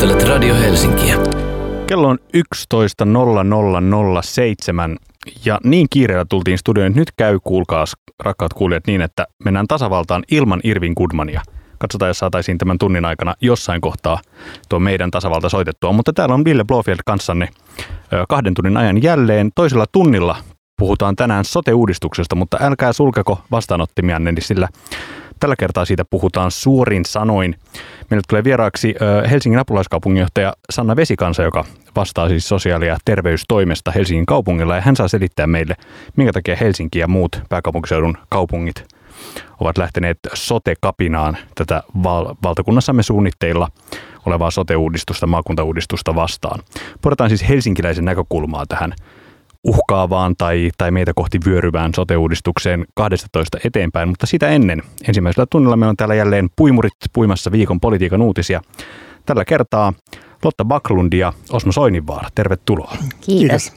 Kuuntelet Radio Helsinkiä. Kello on 11.0007 ja niin kiireellä tultiin studioon, että nyt käy, kuulkaas rakkaat kuulijat, niin että mennään tasavaltaan ilman Irvin Goodmania. Katsotaan, jos saataisiin tämän tunnin aikana jossain kohtaa tuo meidän tasavalta soitettua. Mutta täällä on Ville Blofield kanssanne kahden tunnin ajan jälleen. Toisella tunnilla puhutaan tänään sote-uudistuksesta, mutta älkää sulkeko vastaanottimianne, niin sillä tällä kertaa siitä puhutaan suorin sanoin. Meille tulee vieraaksi Helsingin apulaiskaupunginjohtaja Sanna Vesikansa, joka vastaa siis sosiaali- ja terveystoimesta Helsingin kaupungilla. Ja hän saa selittää meille, minkä takia Helsinki ja muut pääkaupunkiseudun kaupungit ovat lähteneet sote-kapinaan tätä val- valtakunnassamme suunnitteilla olevaa sote-uudistusta, maakuntauudistusta vastaan. Puhutaan siis helsinkiläisen näkökulmaa tähän uhkaavaan tai, tai meitä kohti vyöryvään sote-uudistukseen 12 eteenpäin, mutta sitä ennen ensimmäisellä tunnilla me on täällä jälleen puimurit puimassa viikon politiikan uutisia. Tällä kertaa Lotta Baklund ja Osmo Soininvaara, tervetuloa. Kiitos.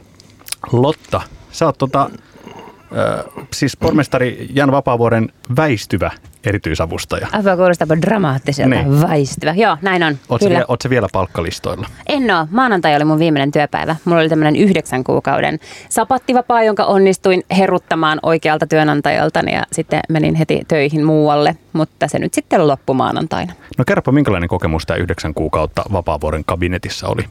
Lotta, sä oot tota, äh, siis pormestari Jan Vapaavuoren väistyvä erityisavustaja. Aivan kuulostaa dramaattiselta. Niin. Väistyvä. Joo, näin on. Oletko vielä, oot vielä palkkalistoilla? En ole. Maanantai oli mun viimeinen työpäivä. Mulla oli tämmöinen yhdeksän kuukauden sapattivapaa, jonka onnistuin heruttamaan oikealta työnantajalta ja sitten menin heti töihin muualle. Mutta se nyt sitten loppui maanantaina. No kerropa, minkälainen kokemus tämä yhdeksän kuukautta Vapaavuoren kabinetissa oli?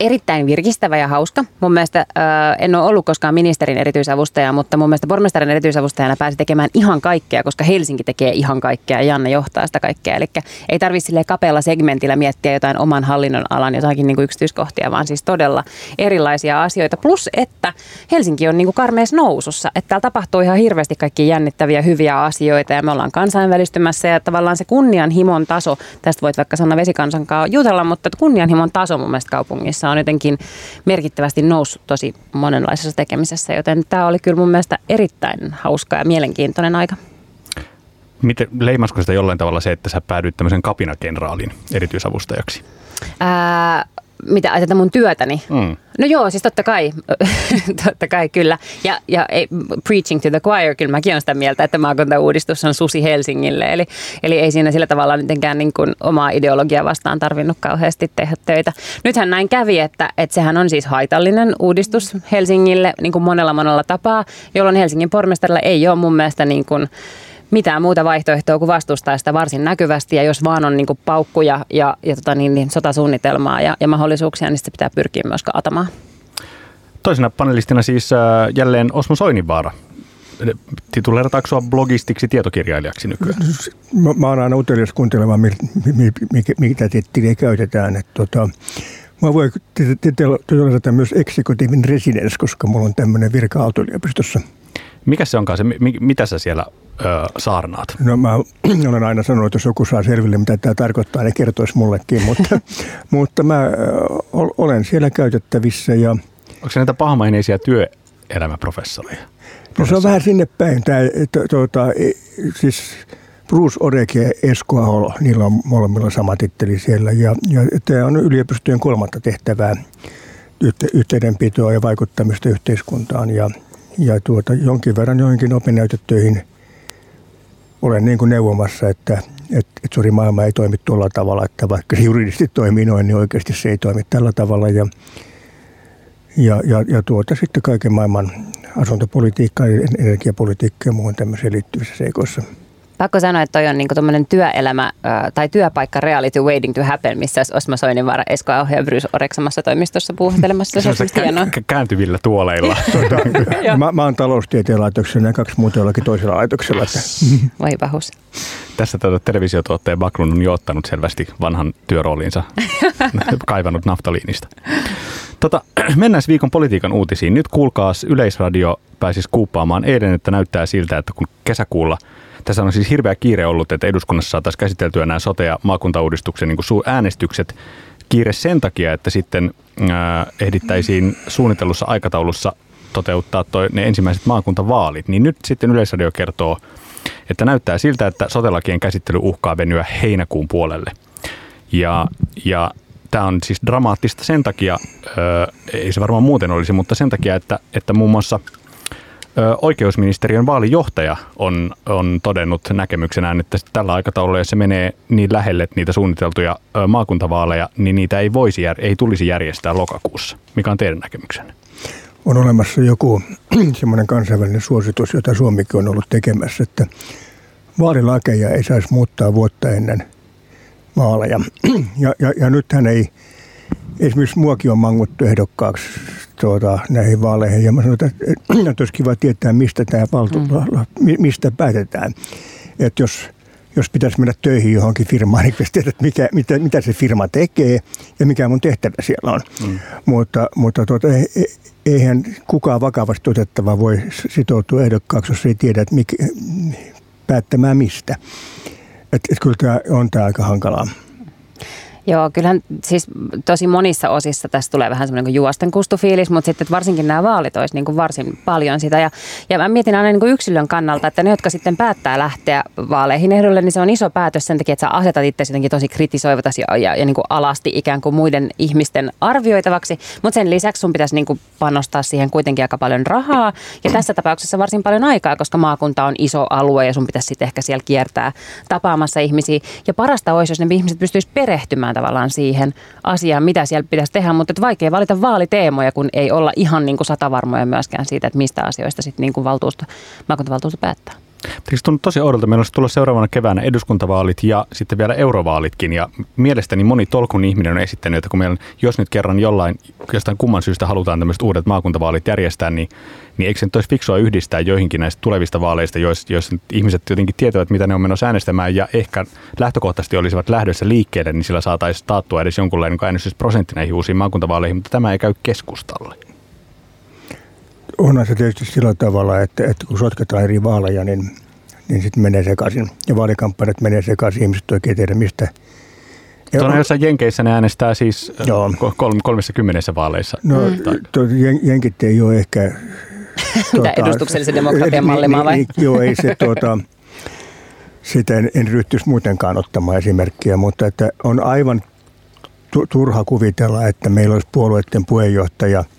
Erittäin virkistävä ja hauska. Mun mielestä äh, en ole ollut koskaan ministerin erityisavustaja, mutta mun mielestä pormestarin erityisavustajana pääsi tekemään ihan kaikkea, koska Helsinki tekee ihan kaikkea ja Janne johtaa sitä kaikkea. Eli ei tarvitse kapealla segmentillä miettiä jotain oman hallinnon alan jotakin niin kuin yksityiskohtia, vaan siis todella erilaisia asioita. Plus, että Helsinki on niin kuin karmeessa nousussa, että täällä tapahtuu ihan hirveästi kaikki jännittäviä hyviä asioita ja me ollaan kansainvälistymässä ja tavallaan se kunnianhimon taso, tästä voit vaikka Sanna Vesikansan jutella, mutta kunnianhimon taso mun mielestä kaupungin kaupungissa on jotenkin merkittävästi noussut tosi monenlaisessa tekemisessä, joten tämä oli kyllä mun mielestä erittäin hauska ja mielenkiintoinen aika. Miten, leimasko sitä jollain tavalla se, että sä päädyit tämmöisen kapinakenraalin erityisavustajaksi? Ää, mitä ajatella mun työtäni. Mm. No joo, siis totta kai, totta kai kyllä. Ja, ja preaching to the choir, kyllä mäkin olen sitä mieltä, että maakuntauudistus on susi Helsingille. Eli, eli ei siinä sillä tavalla mitenkään niin kuin omaa ideologiaa vastaan tarvinnut kauheasti tehdä töitä. Nythän näin kävi, että, että sehän on siis haitallinen uudistus Helsingille niin kuin monella monella tapaa, jolloin Helsingin pormestarilla ei ole mun mielestä niin kuin, mitään muuta vaihtoehtoa kuin vastustaa sitä varsin näkyvästi ja jos vaan on niin kuin paukkuja ja, ja tota niin, niin sotasuunnitelmaa ja, ja mahdollisuuksia, niin sitten pitää pyrkiä myös kaatamaan. Toisena panelistina siis äh, jälleen Osmo Soininvaara. Tituleerataanko sinua blogistiksi tietokirjailijaksi nykyään? Mä, mä oon aina utelias kuuntelemaan, mitä titteliä käytetään. Että tota, Mä voin tituleerata myös executive residence, koska mulla on tämmöinen virka Aalto-yliopistossa – mikä se onkaan se, mitä sä siellä ö, saarnaat? No mä olen aina sanonut, että jos joku saa selville, mitä tämä tarkoittaa, niin kertoisi mullekin, mutta, mutta mä olen siellä käytettävissä. Ja, Onko se näitä pahamaineisia työelämäprofessoreja? No se on vähän sinne päin. Tämä, tuota, e, siis Bruce Orek ja Esko Aholo, niillä on molemmilla sama titteli siellä. Ja, ja tämä on yliopistojen kolmatta tehtävää yhteydenpitoa ja vaikuttamista yhteiskuntaan. Ja, ja tuota, jonkin verran joihinkin opinnäytetöihin olen niin kuin neuvomassa, että, että, että suuri maailma ei toimi tuolla tavalla, että vaikka se juridisesti toimii noin, niin oikeasti se ei toimi tällä tavalla. Ja, ja, ja, ja tuota sitten kaiken maailman asuntopolitiikka, energiapolitiikka ja muun tämmöisiin liittyvissä seikoissa – Pakko sanoa, että toi on niinku työelämä tai työpaikka reality waiting to happen, missä Osmo Soininvaara, Esko Auhe ja Bruce Oreksamassa toimistossa puuhtelemassa. Se on kä- kääntyvillä tuoleilla. tota, mä, mä oon taloustieteen laitoksella ja kaksi muuta jollakin toisella laitoksella. Vai pahus. Tässä tätä televisiotuottaja Baklun on jo ottanut selvästi vanhan työroolinsa, kaivannut naftaliinista. Tota, mennään viikon politiikan uutisiin. Nyt kuulkaas Yleisradio pääsisi kuuppaamaan eilen, että näyttää siltä, että kun kesäkuulla – tässä on siis hirveä kiire ollut, että eduskunnassa saataisiin käsiteltyä nämä sote- ja maakuntauudistuksen niin äänestykset. Kiire sen takia, että sitten äh, ehdittäisiin suunnitellussa aikataulussa toteuttaa toi, ne ensimmäiset maakuntavaalit. Niin nyt sitten Yleisradio kertoo, että näyttää siltä, että sotelakien käsittely uhkaa venyä heinäkuun puolelle. Ja, ja tämä on siis dramaattista sen takia, äh, ei se varmaan muuten olisi, mutta sen takia, että, että muun muassa – oikeusministeriön vaalijohtaja on, on todennut näkemyksenään, että tällä aikataululla, jos se menee niin lähelle niitä suunniteltuja maakuntavaaleja, niin niitä ei, voisi, ei tulisi järjestää lokakuussa. Mikä on teidän näkemyksenne? On olemassa joku semmoinen kansainvälinen suositus, jota Suomikin on ollut tekemässä, että vaalilakeja ei saisi muuttaa vuotta ennen vaaleja. Ja, ja, ja nythän ei, esimerkiksi muakin on manguttu ehdokkaaksi tuota, näihin vaaleihin. Ja mä sanoin, että, että olisi kiva tietää, mistä, tämä valtu, mm. mistä päätetään. Että jos, jos pitäisi mennä töihin johonkin firmaan, niin pitäisi tietää, että mikä, mitä, mitä se firma tekee ja mikä mun tehtävä siellä on. Mm. Mutta, mutta tuota, eihän kukaan vakavasti otettava voi sitoutua ehdokkaaksi, jos ei tiedä, että mikä, päättämään mistä. Että et kyllä tämä on tämä aika hankalaa. Joo, kyllähän siis tosi monissa osissa tässä tulee vähän semmoinen juosten kustufiilis, mutta sitten varsinkin nämä vaalit olisi niin kuin varsin paljon sitä. Ja, ja mä mietin aina niin kuin yksilön kannalta, että ne, jotka sitten päättää lähteä vaaleihin ehdolle, niin se on iso päätös sen takia, että sä asetat itse jotenkin tosi kritisoivatas ja, ja, ja niin kuin alasti ikään kuin muiden ihmisten arvioitavaksi. Mutta sen lisäksi sun pitäisi niin kuin panostaa siihen kuitenkin aika paljon rahaa ja tässä tapauksessa varsin paljon aikaa, koska maakunta on iso alue ja sun pitäisi sitten ehkä siellä kiertää tapaamassa ihmisiä. Ja parasta olisi, jos ne ihmiset pystyisivät perehtymään tavallaan siihen asiaan, mitä siellä pitäisi tehdä, mutta että vaikea valita vaaliteemoja, kun ei olla ihan niin kuin satavarmoja myöskään siitä, että mistä asioista sitten niin kuin valtuusto, maakuntavaltuusto päättää. Eikö tunnu tosi oudolta? Meillä olisi tulla seuraavana keväänä eduskuntavaalit ja sitten vielä eurovaalitkin. Ja mielestäni moni tolkun ihminen on esittänyt, että kun meillä, jos nyt kerran jollain, jostain kumman syystä halutaan tämmöiset uudet maakuntavaalit järjestää, niin, niin eikö se nyt olisi fiksua yhdistää joihinkin näistä tulevista vaaleista, joissa, joissa ihmiset jotenkin tietävät, mitä ne on menossa äänestämään ja ehkä lähtökohtaisesti olisivat lähdössä liikkeelle, niin sillä saataisiin taattua edes jonkunlainen äänestysprosentti näihin uusiin maakuntavaaleihin, mutta tämä ei käy keskustalle. Onhan se tietysti sillä tavalla, että, että kun sotketaan eri vaaleja, niin, niin sitten menee sekaisin. Ja vaalikampanjat menee sekaisin, ihmiset oikein tiedä mistä. Tuonne jossain Jenkeissä ne äänestää siis Joo. kolmessa kymmenessä vaaleissa. No, mm. Jenkit ei ole ehkä... tuota, edustuksellisen demokratian niin, mallimaa vai? Niin, joo, ei se tuota, sitä en, en ryhtyisi muutenkaan ottamaan esimerkkiä, mutta että on aivan turha kuvitella, että meillä olisi puolueiden puheenjohtaja –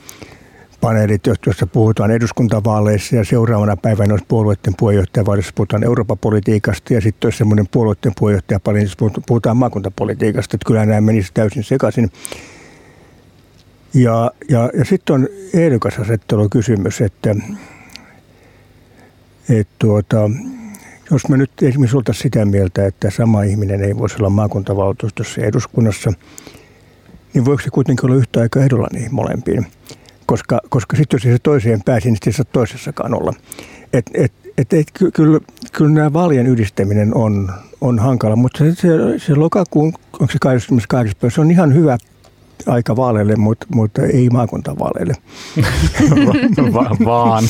paneelit, joissa puhutaan eduskuntavaaleissa ja seuraavana päivänä olisi puolueiden puheenjohtajavaaleissa puhutaan Euroopan politiikasta ja sitten olisi semmoinen puolueiden puheenjohtajapaneeli, jossa puhutaan maakuntapolitiikasta. Että kyllä nämä menisi täysin sekaisin. Ja, ja, ja sitten on ehdokasasettelu kysymys, että, että tuota, jos me nyt esimerkiksi oltaisiin sitä mieltä, että sama ihminen ei voisi olla maakuntavaltuustossa ja eduskunnassa, niin voiko se kuitenkin olla yhtä aikaa ehdolla niihin molempiin? Koska, koska sitten jos se toiseen pääsi, niin saa toisessakaan olla. Et, et, et, et, kyllä, kyllä nämä vaalien yhdistäminen on, on hankala, mutta se, se, se lokakuun, onko se 28. päivä, se on ihan hyvä aika vaaleille, mutta, mutta ei maakuntavaaleille. Va- vaan.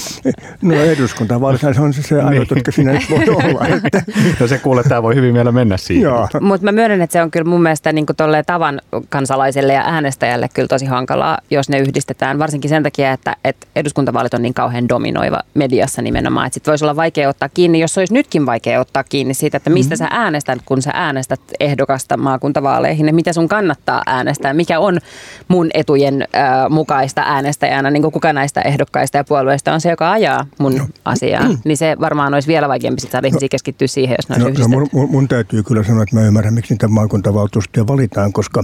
No eduskuntavaaleissa se on se, se ainut, jotka siinä nyt voi olla. Että. No se kuulee, että tämä voi hyvin vielä mennä siihen. Mutta mä myönnän, että se on kyllä mun mielestä niin tavan kansalaiselle ja äänestäjälle kyllä tosi hankalaa, jos ne yhdistetään. Varsinkin sen takia, että, että eduskuntavaalit on niin kauhean dominoiva mediassa nimenomaan. Että sit voisi olla vaikea ottaa kiinni, jos olisi nytkin vaikea ottaa kiinni siitä, että mistä mm-hmm. sä äänestät, kun sä äänestät ehdokasta maakuntavaaleihin ja mitä sun kannattaa äänestää, mikä on mun etujen äh, mukaista äänestäjänä, niin kuin kuka näistä ehdokkaista ja puolueista on se, joka ajaa mun no. asiaa, niin se varmaan olisi vielä vaikeampi saada ihmisiä no. keskittyä siihen, jos ne no, no mun, mun, mun täytyy kyllä sanoa, että mä ymmärrän, miksi niitä maakuntavaltuustoja valitaan, koska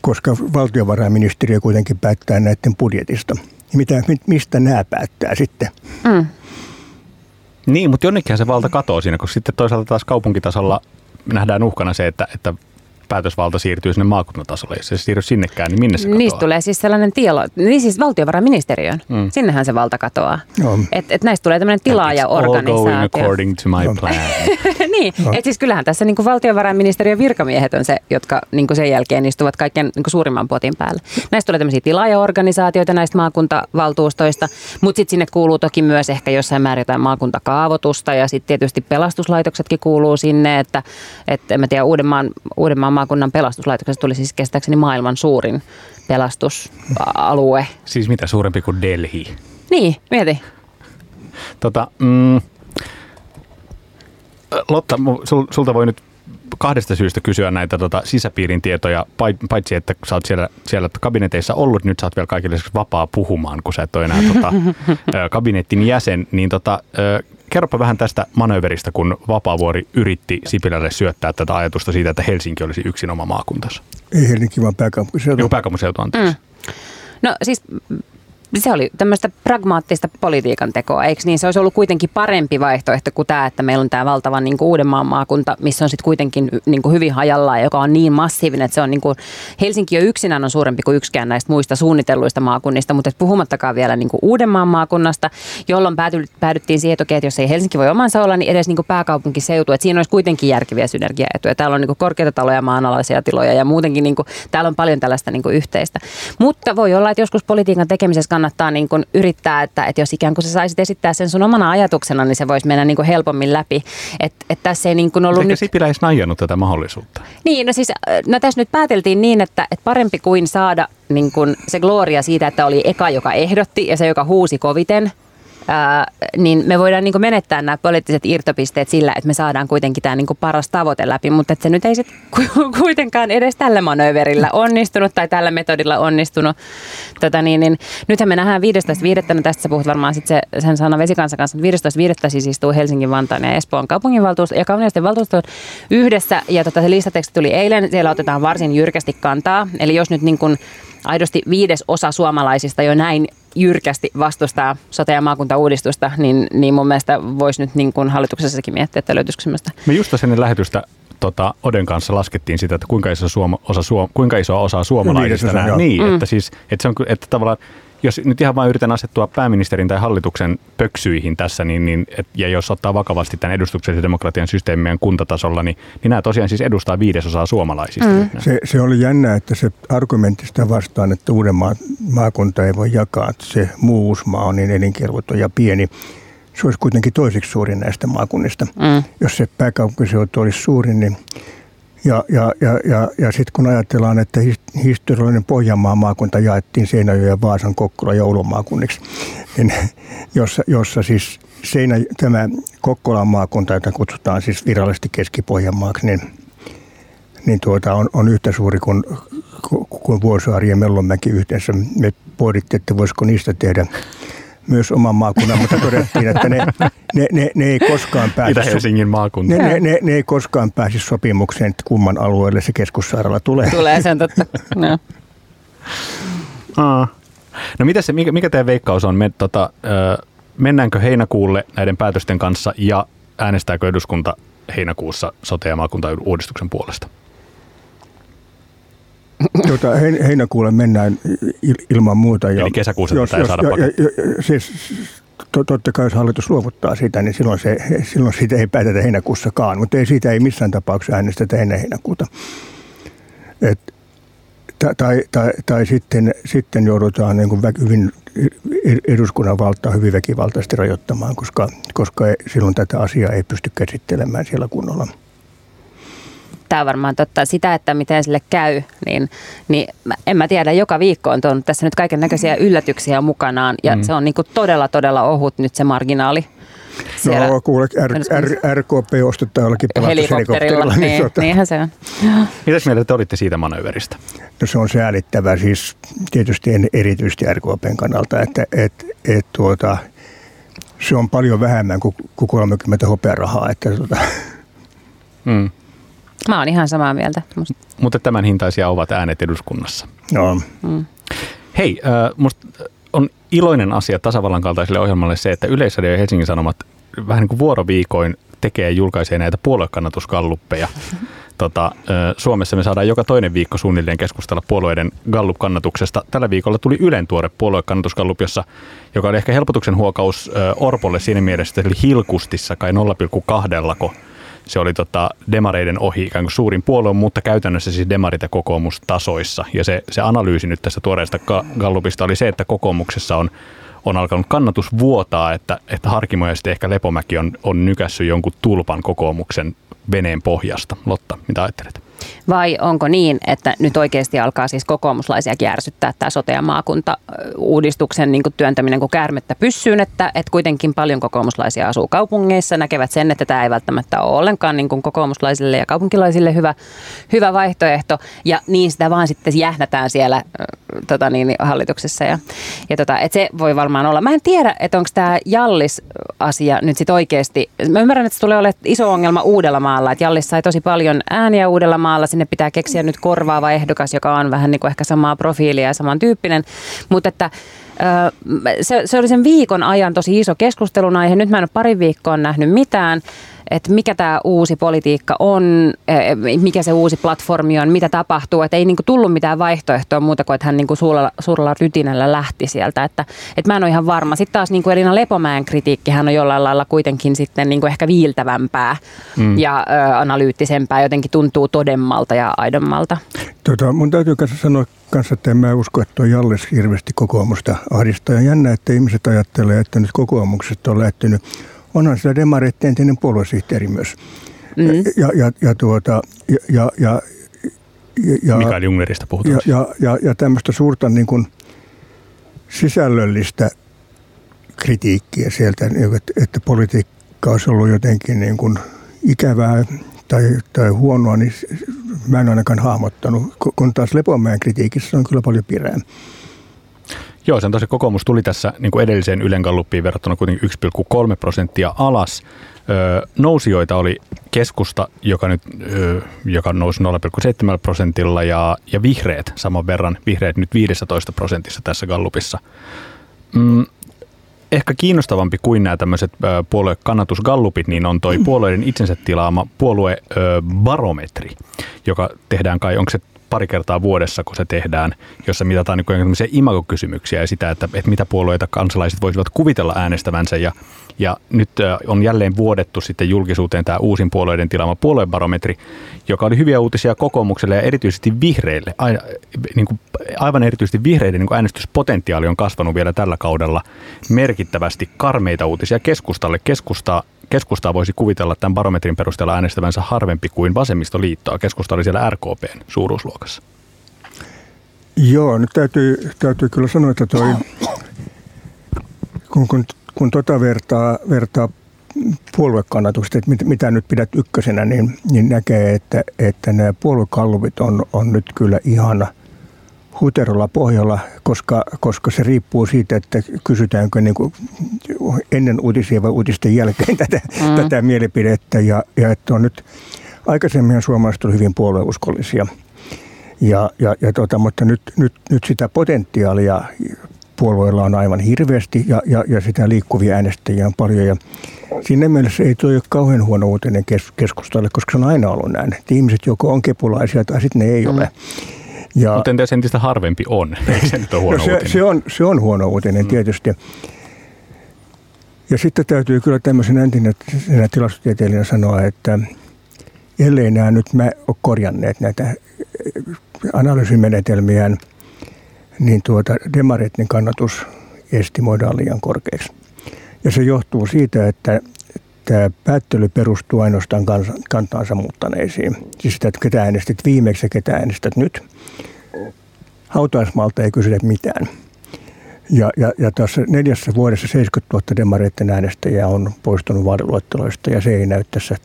koska valtiovarainministeriö kuitenkin päättää näiden budjetista. Mitä, mistä nämä päättää sitten? Mm. Niin, mutta jonnekin se valta katoaa siinä, koska sitten toisaalta taas kaupunkitasolla nähdään uhkana se, että, että päätösvalta siirtyy sinne maakuntatasolle. Jos se siirry sinnekään, niin minne se katoaa? Niistä tulee siis sellainen tielo, niin siis valtiovarainministeriöön. Mm. Sinnehän se valta katoaa. No. Et, et näistä tulee tämmöinen tilaajaorganisaatio. according to my plan. niin, no. et siis kyllähän tässä niin kuin valtiovarainministeriön virkamiehet on se, jotka niin kuin sen jälkeen istuvat kaikkein niin kuin suurimman potin päälle. Näistä tulee tämmöisiä tilaajaorganisaatioita näistä maakuntavaltuustoista, mutta sitten sinne kuuluu toki myös ehkä jossain määrin jotain maakuntakaavoitusta ja sitten tietysti pelastuslaitoksetkin kuuluu sinne, että, että en mä tiedä, Uudenmaan, Uudenmaan maakunnan pelastuslaitoksesta tuli siis kestääkseni maailman suurin pelastusalue. Siis mitä suurempi kuin Delhi? Niin, mieti. Tota, mm, Lotta, sul, sulta voi nyt kahdesta syystä kysyä näitä tota, sisäpiirin tietoja, paitsi että sä oot siellä, siellä kabineteissa ollut, nyt sä oot vielä kaikille vapaa puhumaan, kun sä et ole enää tota, kabinettin jäsen, niin tota, kerropa vähän tästä manöveristä, kun Vapaavuori yritti Sipilälle syöttää tätä ajatusta siitä, että Helsinki olisi yksin oma maakuntansa. Ei Helsinki, vaan pääkaupunkiseutu. Joo, pääkaupunkiseutu, anteeksi. Mm. No siis se oli tämmöistä pragmaattista politiikan tekoa, eikö niin? Se olisi ollut kuitenkin parempi vaihtoehto kuin tämä, että meillä on tämä valtava niin kuin Uudenmaan maakunta, missä on sitten kuitenkin niin kuin hyvin hajallaan, joka on niin massiivinen, että se on niin kuin, Helsinki jo yksinään on suurempi kuin yksikään näistä muista suunnitelluista maakunnista, mutta puhumattakaan vielä niin kuin Uudenmaan maakunnasta, jolloin päädyttiin siihen, että, että jos ei Helsinki voi omansa olla, niin edes niin kuin pääkaupunkiseutu, että siinä olisi kuitenkin järkeviä synergiaetuja. Täällä on niin kuin korkeita taloja, maanalaisia tiloja ja muutenkin niin kuin, täällä on paljon tällaista niin kuin yhteistä. Mutta voi olla, että joskus politiikan tekemisessä niin kuin yrittää, että, että jos ikään kuin sä saisit esittää sen sun omana ajatuksena, niin se voisi mennä niin kuin helpommin läpi. Että et tässä ei niin kuin ollut Eikä nyt... Sipilä edes tätä mahdollisuutta? Niin, no siis no tässä nyt pääteltiin niin, että, että parempi kuin saada niin kuin se gloria siitä, että oli eka, joka ehdotti ja se, joka huusi koviten – ää, niin me voidaan niin menettää nämä poliittiset irtopisteet sillä, että me saadaan kuitenkin tämä niin paras tavoite läpi, mutta että se nyt ei sit kuitenkaan edes tällä manöverillä onnistunut tai tällä metodilla onnistunut. Tota niin, niin, nythän me nähdään 15.5. No tästä sä puhut varmaan sit se, sen sana Vesikansan kanssa, 15.5. siis istuu Helsingin, Vantaan ja Espoon kaupunginvaltuusto ja kauniisten valtuuston yhdessä ja tota, se listateksti tuli eilen, siellä otetaan varsin jyrkästi kantaa, eli jos nyt niin kuin aidosti viides osa suomalaisista jo näin jyrkästi vastustaa sote- ja maakuntauudistusta, niin, niin mun mielestä voisi nyt niin kuin hallituksessakin miettiä, että löytyisikö semmoista. Me just ennen lähetystä tota, Oden kanssa laskettiin sitä, että kuinka iso, suoma, osa, suom, kuinka iso osa suomalaisista no, Niin, mm. että, siis, että, se on, että tavallaan jos nyt ihan vain yritän asettua pääministerin tai hallituksen pöksyihin tässä, niin, niin et, ja jos ottaa vakavasti tämän edustuksellisen demokratian systeemien kuntatasolla, niin, niin nämä tosiaan siis edustaa viidesosaa suomalaisista. Mm. Se, se oli jännä, että se argumentti sitä vastaan, että Uudenmaa maakunta ei voi jakaa, että se muu Uusmaa on niin elinkelvoton ja pieni, se olisi kuitenkin toiseksi suurin näistä maakunnista. Mm. Jos se pääkaupunkiseutu olisi suurin, niin ja, ja, ja, ja, ja sitten kun ajatellaan, että historiallinen Pohjanmaan maakunta jaettiin Seinäjoen, Vaasan, Kokkola ja Oulun maakunniksi, niin jossa, jossa siis Seinä, tämä Kokkolan maakunta, jota kutsutaan siis virallisesti Keski-Pohjanmaaksi, niin, niin tuota, on, on yhtä suuri kuin, kuin Vuosaari ja Mellonmäki yhteensä. Me pohdittiin, että voisiko niistä tehdä myös oman maakunnan, mutta todettiin, että ne, ne, ne, ne ei koskaan pääse... Itä-Helsingin maakunta. Ne, ne, ne, ne ei koskaan pääse sopimukseen, että kumman alueelle se keskussairaala tulee. Tulee, sen totta. No. Aa. No mitä se, mikä, mikä teidän veikkaus on? Me, tota, mennäänkö heinäkuulle näiden päätösten kanssa ja äänestääkö eduskunta heinäkuussa sote- ja maakuntauudistuksen puolesta? Tuota, heinäkuulle mennään ilman muuta. Ja Eli kesäkuussa jos, jos, saada ja, ja, siis, totta kai jos hallitus luovuttaa sitä, niin silloin, se, silloin siitä ei päätetä heinäkuussakaan, mutta ei siitä ei missään tapauksessa äänestetä ennen heinäkuuta. Et, tai, tai, tai, tai sitten, sitten joudutaan niin kuin hyvin eduskunnan valtaa hyvin väkivaltaisesti rajoittamaan, koska, koska silloin tätä asiaa ei pysty käsittelemään siellä kunnolla tämä on varmaan totta. Sitä, että miten sille käy, niin, niin en mä tiedä. Joka viikko on tuonut tässä nyt kaiken näköisiä yllätyksiä mukanaan ja mm. se on niin kuin todella, todella ohut nyt se marginaali. Siellä no kuule, R- R- RKP ostettaa jollakin pelastushelikopterilla. Niin, niin, tota. niinhän se on. Mitäs mieltä te olitte siitä manöveristä? No se on säälittävä siis tietysti erityisesti RKPn kannalta, että et, et, tuota, se on paljon vähemmän kuin, kuin 30 hopearahaa. Että, tuota. mm. Mä oon ihan samaa mieltä. Musta. Mutta tämän hintaisia ovat äänet eduskunnassa. No. Mm. Hei, äh, musta on iloinen asia tasavallan kaltaiselle ohjelmalle se, että Yleisradio ja Helsingin Sanomat vähän niin kuin vuoroviikoin tekee ja julkaisee näitä puoluekannatuskalluppeja. Tota, Suomessa me saadaan joka toinen viikko suunnilleen keskustella puolueiden Gallup-kannatuksesta. Tällä viikolla tuli Ylen tuore puoluekannatusgallup, jossa, joka oli ehkä helpotuksen huokaus Orpolle siinä mielessä, että oli hilkustissa kai 0,2 se oli tota demareiden ohi ikään kuin suurin puolue, mutta käytännössä siis demarit ja kokoomus tasoissa. Ja se, se analyysi nyt tässä tuoreesta Gallupista oli se, että kokoomuksessa on, on alkanut kannatus vuotaa, että, että Harkimo ja sitten ehkä Lepomäki on, on nykässy jonkun tulpan kokoomuksen veneen pohjasta. Lotta, mitä ajattelet? Vai onko niin, että nyt oikeasti alkaa siis kokoomuslaisia järsyttää tämä sote- ja maakunta-uudistuksen niin työntäminen kuin käärmettä pyssyyn, että, että kuitenkin paljon kokoomuslaisia asuu kaupungeissa, näkevät sen, että tämä ei välttämättä ole ollenkaan niin kuin kokoomuslaisille ja kaupunkilaisille hyvä, hyvä vaihtoehto, ja niin sitä vaan sitten jähnätään siellä tota niin, hallituksessa. Ja, ja tota, että se voi varmaan olla. Mä en tiedä, että onko tämä Jallis-asia nyt sitten oikeasti, mä ymmärrän, että se tulee olemaan iso ongelma Uudellamaalla, että Jallis sai tosi paljon ääniä Uudellamaalla, sinne pitää keksiä nyt korvaava ehdokas, joka on vähän niin kuin ehkä samaa profiilia ja samantyyppinen, mutta että se, se oli sen viikon ajan tosi iso keskustelun aihe. Nyt mä en ole pari viikkoa nähnyt mitään että mikä tämä uusi politiikka on, mikä se uusi platformi on, mitä tapahtuu. Että ei niinku tullut mitään vaihtoehtoa muuta kuin, että hän niinku suurella, suurella rytinällä lähti sieltä. Että, että mä en ole ihan varma. Sitten taas niinku Elina Lepomäen kritiikki, hän on jollain lailla kuitenkin sitten niinku ehkä viiltävämpää mm. ja ö, analyyttisempää, jotenkin tuntuu todemmalta ja aidommalta. Tota, mun täytyy sanoa kanssa, että en mä usko, että tuo Jalles hirveästi kokoomusta ahdistaa. Ja jännä, että ihmiset ajattelee, että nyt kokoomuksesta on lähtenyt onhan siellä demareiden entinen puoluesihteeri myös. Mm. Ja, ja, ja, tuota, ja, ja, ja, ja, Mikael Jungnerista puhutaan. Ja, ja, ja, ja tämmöistä suurta niin kuin sisällöllistä kritiikkiä sieltä, niin että, että politiikka olisi ollut jotenkin niin kuin ikävää tai, tai huonoa, niin mä en ainakaan hahmottanut, kun taas Lepomäen kritiikissä on kyllä paljon pirää. Joo, sen tosi kokoomus tuli tässä niin kuin edelliseen Ylen Galluppiin verrattuna kuitenkin 1,3 prosenttia alas. Öö, nousijoita oli keskusta, joka, nyt, öö, joka nousi 0,7 prosentilla ja, ja vihreät saman verran. Vihreät nyt 15 prosentissa tässä Gallupissa. Mm, ehkä kiinnostavampi kuin nämä tämmöiset puoluekannatusgallupit, niin on toi puolueiden itsensä tilaama puoluebarometri, joka tehdään kai, onko se pari kertaa vuodessa, kun se tehdään, jossa mitataan niin imagokysymyksiä ja sitä, että, että mitä puolueita kansalaiset voisivat kuvitella äänestävänsä. Ja, ja nyt on jälleen vuodettu sitten julkisuuteen tämä uusin puolueiden tilaama puoluebarometri, joka oli hyviä uutisia kokoomukselle ja erityisesti vihreille. Aina, niin kuin, aivan erityisesti vihreiden niin äänestyspotentiaali on kasvanut vielä tällä kaudella merkittävästi. Karmeita uutisia keskustalle. Keskusta keskustaa voisi kuvitella tämän barometrin perusteella äänestävänsä harvempi kuin vasemmistoliittoa. Keskusta oli siellä RKPn suuruusluokassa. Joo, nyt täytyy, täytyy kyllä sanoa, että toi, kun, kun, kun tota vertaa, vertaa puoluekannatusta, että mit, mitä nyt pidät ykkösenä, niin, niin näkee, että, että nämä puoluekalluvit on, on nyt kyllä ihan – huterolla pohjalla, koska, koska se riippuu siitä, että kysytäänkö niin kuin ennen uutisia vai uutisten jälkeen tätä, mm. tätä mielipidettä. Ja, ja että on nyt aikaisemmin suomalaiset ovat hyvin puolueuskollisia. Ja, ja, ja tota, mutta nyt, nyt, nyt sitä potentiaalia puolueilla on aivan hirveästi ja, ja, ja sitä liikkuvia äänestäjiä on paljon. Ja siinä mielessä ei tuo ole kauhean huono uutinen kes, keskustalle, koska se on aina ollut näin. Että ihmiset joko on kepulaisia tai sitten ne ei mm. ole. Ja, Mutta entäs entistä harvempi on? Eikö se nyt ole huono no se, uutinen? Se on, se on huono uutinen mm. tietysti. Ja sitten täytyy kyllä tämmöisen entinen tilastotieteilijänä sanoa, että ellei nämä nyt mä ole korjanneet näitä analyysimenetelmiään, niin tuota demareiden kannatus estimoidaan liian korkeaksi. Ja se johtuu siitä, että tämä päättely perustuu ainoastaan kantaansa muuttaneisiin. Siis sitä, että ketä äänestit viimeksi ja ketä äänestät nyt. Hautaismalta ei kysytä mitään. Ja, ja, ja tässä neljässä vuodessa 70 000 demareiden äänestäjää on poistunut vaaliluetteloista ja se ei näy tässä,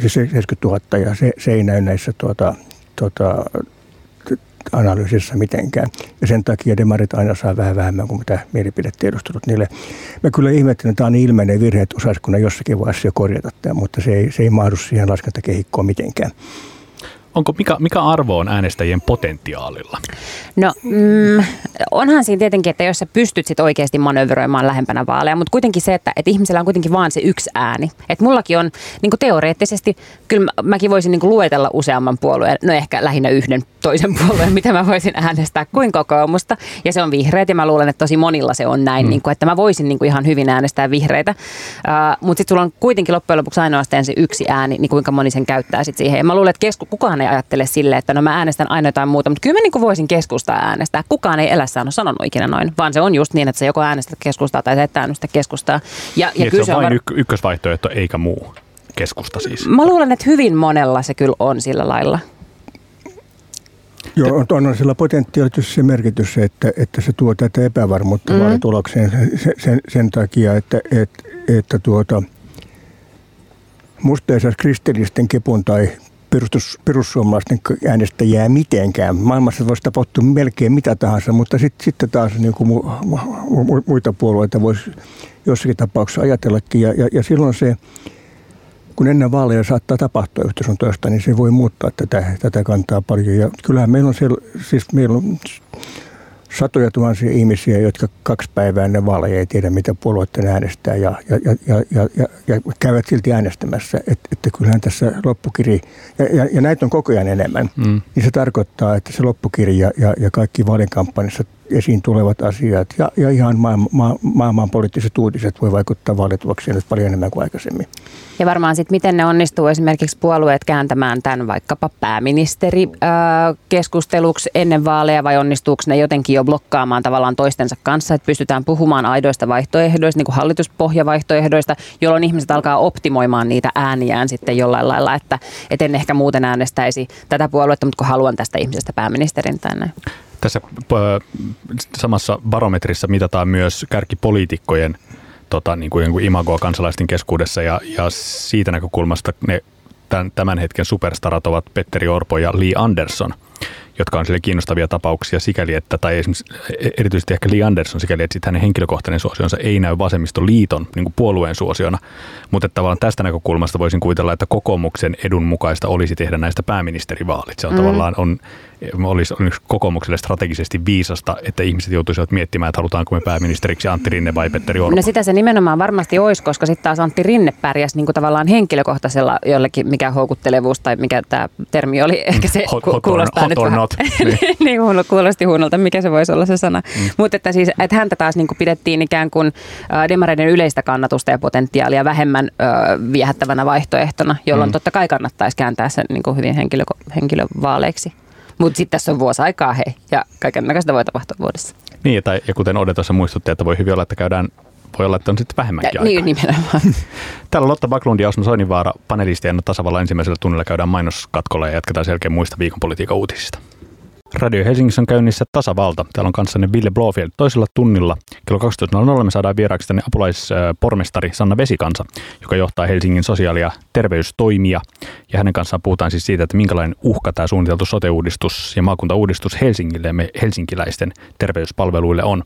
siis 70 000 ja se, se ei näy näissä tuota, tuota, analyysissä mitenkään. Ja sen takia demarit aina saa vähän vähemmän kuin mitä mielipidetiedustelut niille. Mä kyllä ihmettelen, että tämä on niin ilmeinen virhe, että osaisiko ne jossakin vaiheessa jo korjata tämä, mutta se ei, se ei mahdu siihen laskentakehikkoon mitenkään. Onko, mikä, mikä arvo on äänestäjien potentiaalilla? No mm, onhan siinä tietenkin, että jos sä pystyt sit oikeasti manöveroimaan lähempänä vaaleja, mutta kuitenkin se, että, että ihmisellä on kuitenkin vaan se yksi ääni. Että mullakin on niin teoreettisesti, kyllä mäkin voisin niin luetella useamman puolueen, no ehkä lähinnä yhden toisen puolueen, mitä mä voisin äänestää kuin kokoomusta. Ja se on vihreät ja mä luulen, että tosi monilla se on näin, mm. niin kuin, että mä voisin niin kuin ihan hyvin äänestää vihreitä. Uh, mutta sitten sulla on kuitenkin loppujen lopuksi ainoastaan se yksi ääni, niin kuinka moni sen käyttää sit siihen. Ja mä luulen, että kesku, kukaan ei ajattele silleen, että no mä äänestän aina jotain muuta, mutta kyllä mä niin voisin keskustaa äänestää. Kukaan ei elässään ole sanonut ikinä noin, vaan se on just niin, että se joko äänestät keskustaa tai sä et äänestä keskustaa. Ja, ja niin, kyllä se on vain var... ykkösvaihtoehto eikä muu. keskusta siis. Mä luulen, että hyvin monella se kyllä on sillä lailla. Joo, on, on sillä potentiaalisesti se merkitys, että, että se tuo tätä epävarmuutta mm. vaalitulokseen sen, sen, sen takia, että, että, että tuota, musta ei saisi kristillisten kepun tai perustus, perussuomalaisten äänestäjää mitenkään. Maailmassa voisi tapahtua melkein mitä tahansa, mutta sitten sit taas niin kuin mu, mu, muita puolueita voisi jossakin tapauksessa ajatellakin. Ja, ja, ja silloin se, kun ennen vaaleja saattaa tapahtua yhtä sun toista, niin se voi muuttaa tätä, tätä kantaa paljon. Ja kyllähän meillä on, siellä, siis meillä on satoja tuhansia ihmisiä, jotka kaksi päivää ennen vaaleja ei tiedä, mitä puolueiden äänestää ja, ja, ja, ja, ja, ja, käyvät silti äänestämässä. Et, että kyllähän tässä loppukiri, ja, ja, ja näitä on koko ajan enemmän, mm. niin se tarkoittaa, että se loppukirja ja, ja kaikki vaalikampanjassa esiin tulevat asiat ja, ja ihan maailman, ma, maailman poliittiset uutiset voi vaikuttaa vaalitulokseen nyt paljon enemmän kuin aikaisemmin. Ja varmaan sitten, miten ne onnistuu esimerkiksi puolueet kääntämään tämän vaikkapa pääministeri keskusteluksi ennen vaaleja vai onnistuuko ne jotenkin jo blokkaamaan tavallaan toistensa kanssa, että pystytään puhumaan aidoista vaihtoehdoista, niin kuin hallituspohjavaihtoehdoista, jolloin ihmiset alkaa optimoimaan niitä ääniään sitten jollain lailla, että, et en ehkä muuten äänestäisi tätä puoluetta, mutta kun haluan tästä ihmisestä pääministerin tänne. Tässä samassa barometrissa mitataan myös kärkipoliitikkojen tota, niin kuin imagoa kansalaisten keskuudessa ja, ja siitä näkökulmasta ne tämän, tämän hetken superstarat ovat Petteri Orpo ja Lee Anderson – jotka on sille kiinnostavia tapauksia sikäli, että, tai esimerkiksi erityisesti ehkä Lee Anderson sikäli, että hänen henkilökohtainen suosionsa ei näy vasemmistoliiton niin kuin puolueen suosiona. Mutta tavallaan tästä näkökulmasta voisin kuvitella, että kokoomuksen edun mukaista olisi tehdä näistä pääministerivaalit. Se on mm. tavallaan on, olisi, olisi kokoomukselle strategisesti viisasta, että ihmiset joutuisivat miettimään, että halutaanko me pääministeriksi Antti Rinne vai Petteri Orpo. No sitä se nimenomaan varmasti olisi, koska sitten taas Antti Rinne pärjäsi niin kuin tavallaan henkilökohtaisella jollekin, mikä houkuttelevuus tai mikä tämä termi oli, ehkä se hot, hot kuulostaa hot nyt vähän not. niin, niin huono, kuulosti huonolta, mikä se voisi olla se sana. Mm. Mutta että siis, että häntä taas niin kuin pidettiin ikään kuin demareiden yleistä kannatusta ja potentiaalia vähemmän äh, viehättävänä vaihtoehtona, jolloin mm. totta kai kannattaisi kääntää sen niin kuin hyvin henkilö, henkilövaaleiksi. Mutta sitten tässä on vuosi aikaa hei, ja kaikenlaista voi tapahtua vuodessa. Niin, tai, ja kuten Ode tuossa muistutti, että voi hyvin olla, että käydään voi olla, että on sitten vähemmänkin ja, Niin, nimenomaan. Täällä Lotta Baklund ja Osmo Soininvaara panelistien tasavalla ensimmäisellä tunnilla käydään mainoskatkolla ja jatketaan selkeä muista viikonpolitiikan uutisista. Radio Helsingissä on käynnissä tasavalta. Täällä on kanssanne Ville Blofield toisella tunnilla. Kello 12.00 me saadaan vieraaksi tänne apulaispormestari Sanna Vesikansa, joka johtaa Helsingin sosiaali- ja terveystoimia. Ja hänen kanssaan puhutaan siis siitä, että minkälainen uhka tämä suunniteltu sote-uudistus ja maakuntauudistus Helsingille ja me helsinkiläisten terveyspalveluille on.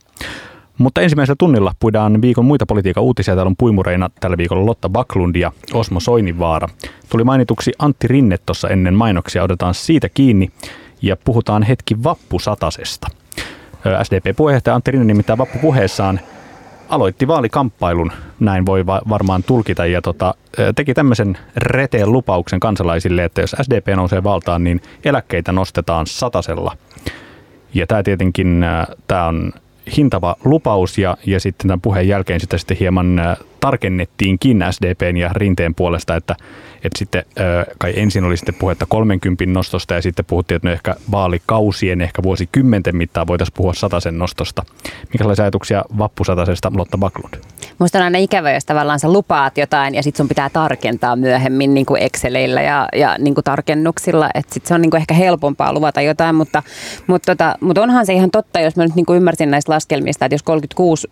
Mutta ensimmäisellä tunnilla puidaan viikon muita politiikan uutisia. Täällä on puimureina tällä viikolla Lotta Baklund ja Osmo Soinivaara. Tuli mainituksi Antti Rinne tuossa ennen mainoksia. Otetaan siitä kiinni ja puhutaan hetki vappusatasesta. SDP-puheenjohtaja Antti Rinne nimittäin vappupuheessaan aloitti vaalikamppailun, näin voi va- varmaan tulkita, ja tota, teki tämmöisen reteen lupauksen kansalaisille, että jos SDP nousee valtaan, niin eläkkeitä nostetaan satasella. Ja tämä tietenkin tämä on hintava lupaus ja, ja sitten tämän puheen jälkeen sitä sitten hieman tarkennettiinkin SDPn ja Rinteen puolesta, että, että sitten kai ensin oli sitten puhetta 30 nostosta ja sitten puhuttiin, että no ehkä vaalikausien, ehkä vuosikymmenten mittaan voitaisiin puhua sataisen nostosta. Minkälaisia ajatuksia vappusatasesta Lotta Baklund? Musta on aina ikävä, jos tavallaan sä lupaat jotain ja sitten sun pitää tarkentaa myöhemmin niin kuin Exceleillä ja, ja niin kuin tarkennuksilla. Että sitten se on niin kuin ehkä helpompaa luvata jotain, mutta, mutta, tota, mutta onhan se ihan totta, jos mä nyt niin kuin ymmärsin näistä laskelmista, että jos 36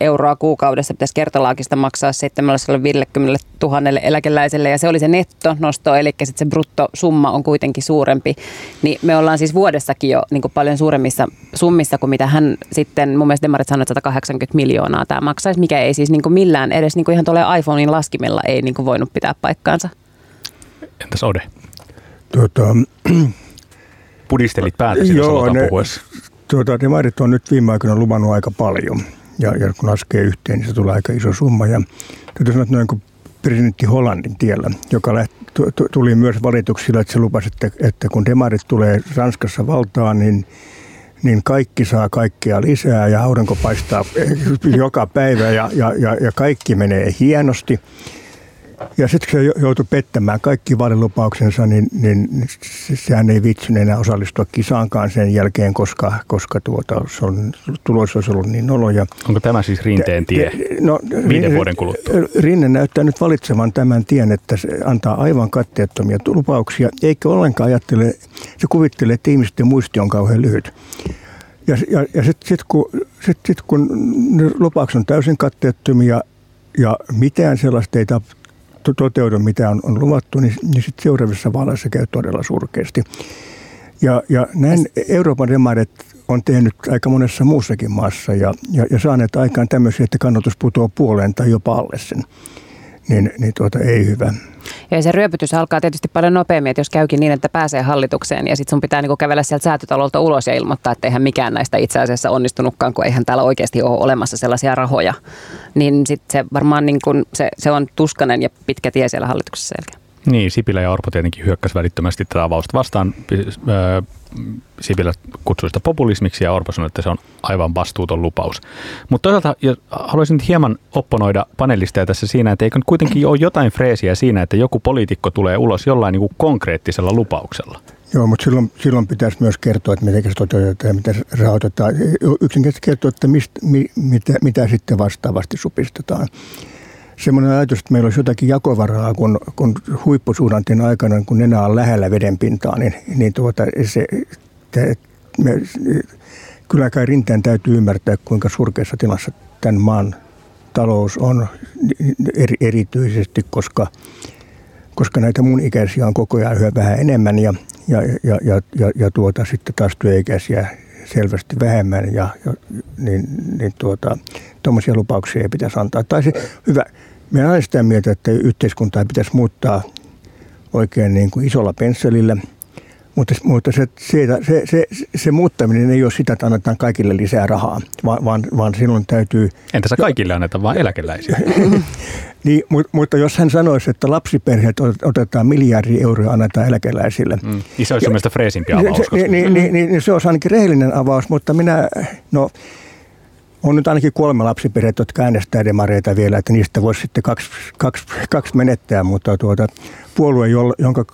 euroa kuukaudessa pitäisi kertolaakista maksaa 750 000 eläkeläiselle ja se oli se nettonosto, eli sitten se bruttosumma on kuitenkin suurempi. Niin me ollaan siis vuodessakin jo niin kuin paljon suuremmissa summissa kuin mitä hän sitten, mun mielestä Demarit sanoi, että 180 miljoonaa tämä maksaisi, mikä ei siis niin kuin millään edes niin kuin ihan tuolle iPhonein laskimella ei niin kuin voinut pitää paikkaansa. Entäs Ode? Tuota, Pudistelit päätä Joo, ne, tuota, demarit on nyt viime aikoina luvannut aika paljon ja, ja kun laskee yhteen, niin se tulee aika iso summa. Ja täytyy sanoa, että noin kuin presidentti Hollandin tiellä, joka lähti, tuli myös valituksilla, että se lupasi, että, että kun demarit tulee Ranskassa valtaan, niin niin kaikki saa kaikkea lisää ja aurinko paistaa joka päivä ja, ja, ja, ja kaikki menee hienosti. Ja sitten kun se joutui pettämään kaikki vaalilupauksensa, niin, niin sehän ei vitsinyt enää osallistua kisaankaan sen jälkeen, koska, koska tuota, se on, tulos olisi ollut niin noloja. Onko tämä siis Rinteen tie no, viiden vuoden kuluttua? Rinne näyttää nyt valitsevan tämän tien, että se antaa aivan katteettomia lupauksia, eikä ollenkaan ajattele, se kuvittelee, että ihmisten muisti on kauhean lyhyt. Ja, ja, ja sitten sit, kun, sit, sit, kun lupaukset on täysin katteettomia ja mitään sellaista ei toteudu, mitä on, on luvattu, niin, niin sitten seuraavissa vaaleissa käy todella surkeasti. Ja, ja näin Euroopan demarit on tehnyt aika monessa muussakin maassa ja, ja, ja saaneet aikaan tämmöisiä, että kannatus putoaa puoleen tai jopa alle sen. Niin, niin tuota, ei hyvä. Ja se ryöpytys alkaa tietysti paljon nopeammin, että jos käykin niin, että pääsee hallitukseen ja sitten sun pitää niinku kävellä sieltä säätötalolta ulos ja ilmoittaa, että eihän mikään näistä itse asiassa onnistunutkaan, kun eihän täällä oikeasti ole olemassa sellaisia rahoja. Niin sitten se varmaan niinku, se, se on tuskanen ja pitkä tie siellä hallituksessa selkeä. Niin, Sipilä ja Orpo tietenkin hyökkäsi välittömästi tätä avausta vastaan. Sipilä kutsui sitä populismiksi ja Orpo sanoi, että se on aivan vastuuton lupaus. Mutta toisaalta haluaisin hieman opponoida panelisteja tässä siinä, että eikö kuitenkin ole jotain freesiä siinä, että joku poliitikko tulee ulos jollain niin kuin konkreettisella lupauksella. Joo, mutta silloin, silloin pitäisi myös kertoa, että miten se toteutetaan ja miten se rahoitetaan. Yksinkertaisesti kertoa, että mistä, mitä, mitä sitten vastaavasti supistetaan semmoinen ajatus, että meillä olisi jotakin jakovaraa, kun, kun huippusuhdanteen aikana, kun enää on lähellä vedenpintaa, niin, niin tuota, se, te, me, kyllä kai rinteen täytyy ymmärtää, kuinka surkeassa tilassa tämän maan talous on eri, erityisesti, koska, koska näitä mun ikäisiä on koko ajan yhä vähän enemmän ja, ja, ja, ja, ja, ja tuota, sitten taas työikäisiä selvästi vähemmän ja, ja niin, niin tuota, tuommoisia lupauksia ei pitäisi antaa. Tai se, hyvä, minä olen sitä mieltä, että yhteiskuntaa pitäisi muuttaa oikein niin kuin isolla pensselillä, mutta, mutta se, se, se, se, se muuttaminen ei ole sitä, että annetaan kaikille lisää rahaa, vaan, vaan, vaan silloin täytyy... Entä se kaikille annetaan, vaan eläkeläisiä? niin, mutta, mutta jos hän sanoisi, että lapsiperheet otetaan miljardi euroa annetaan eläkeläisille. Mm. Niin se olisi mielestäni freesimpi avaus. Se, niin, niin, niin, niin, niin se olisi ainakin rehellinen avaus, mutta minä, no on nyt ainakin kolme lapsiperhettä, jotka äänestää demareita vielä, että niistä voisi sitten kaksi, kaksi, kaksi menettää, mutta tuota, puolue, jonka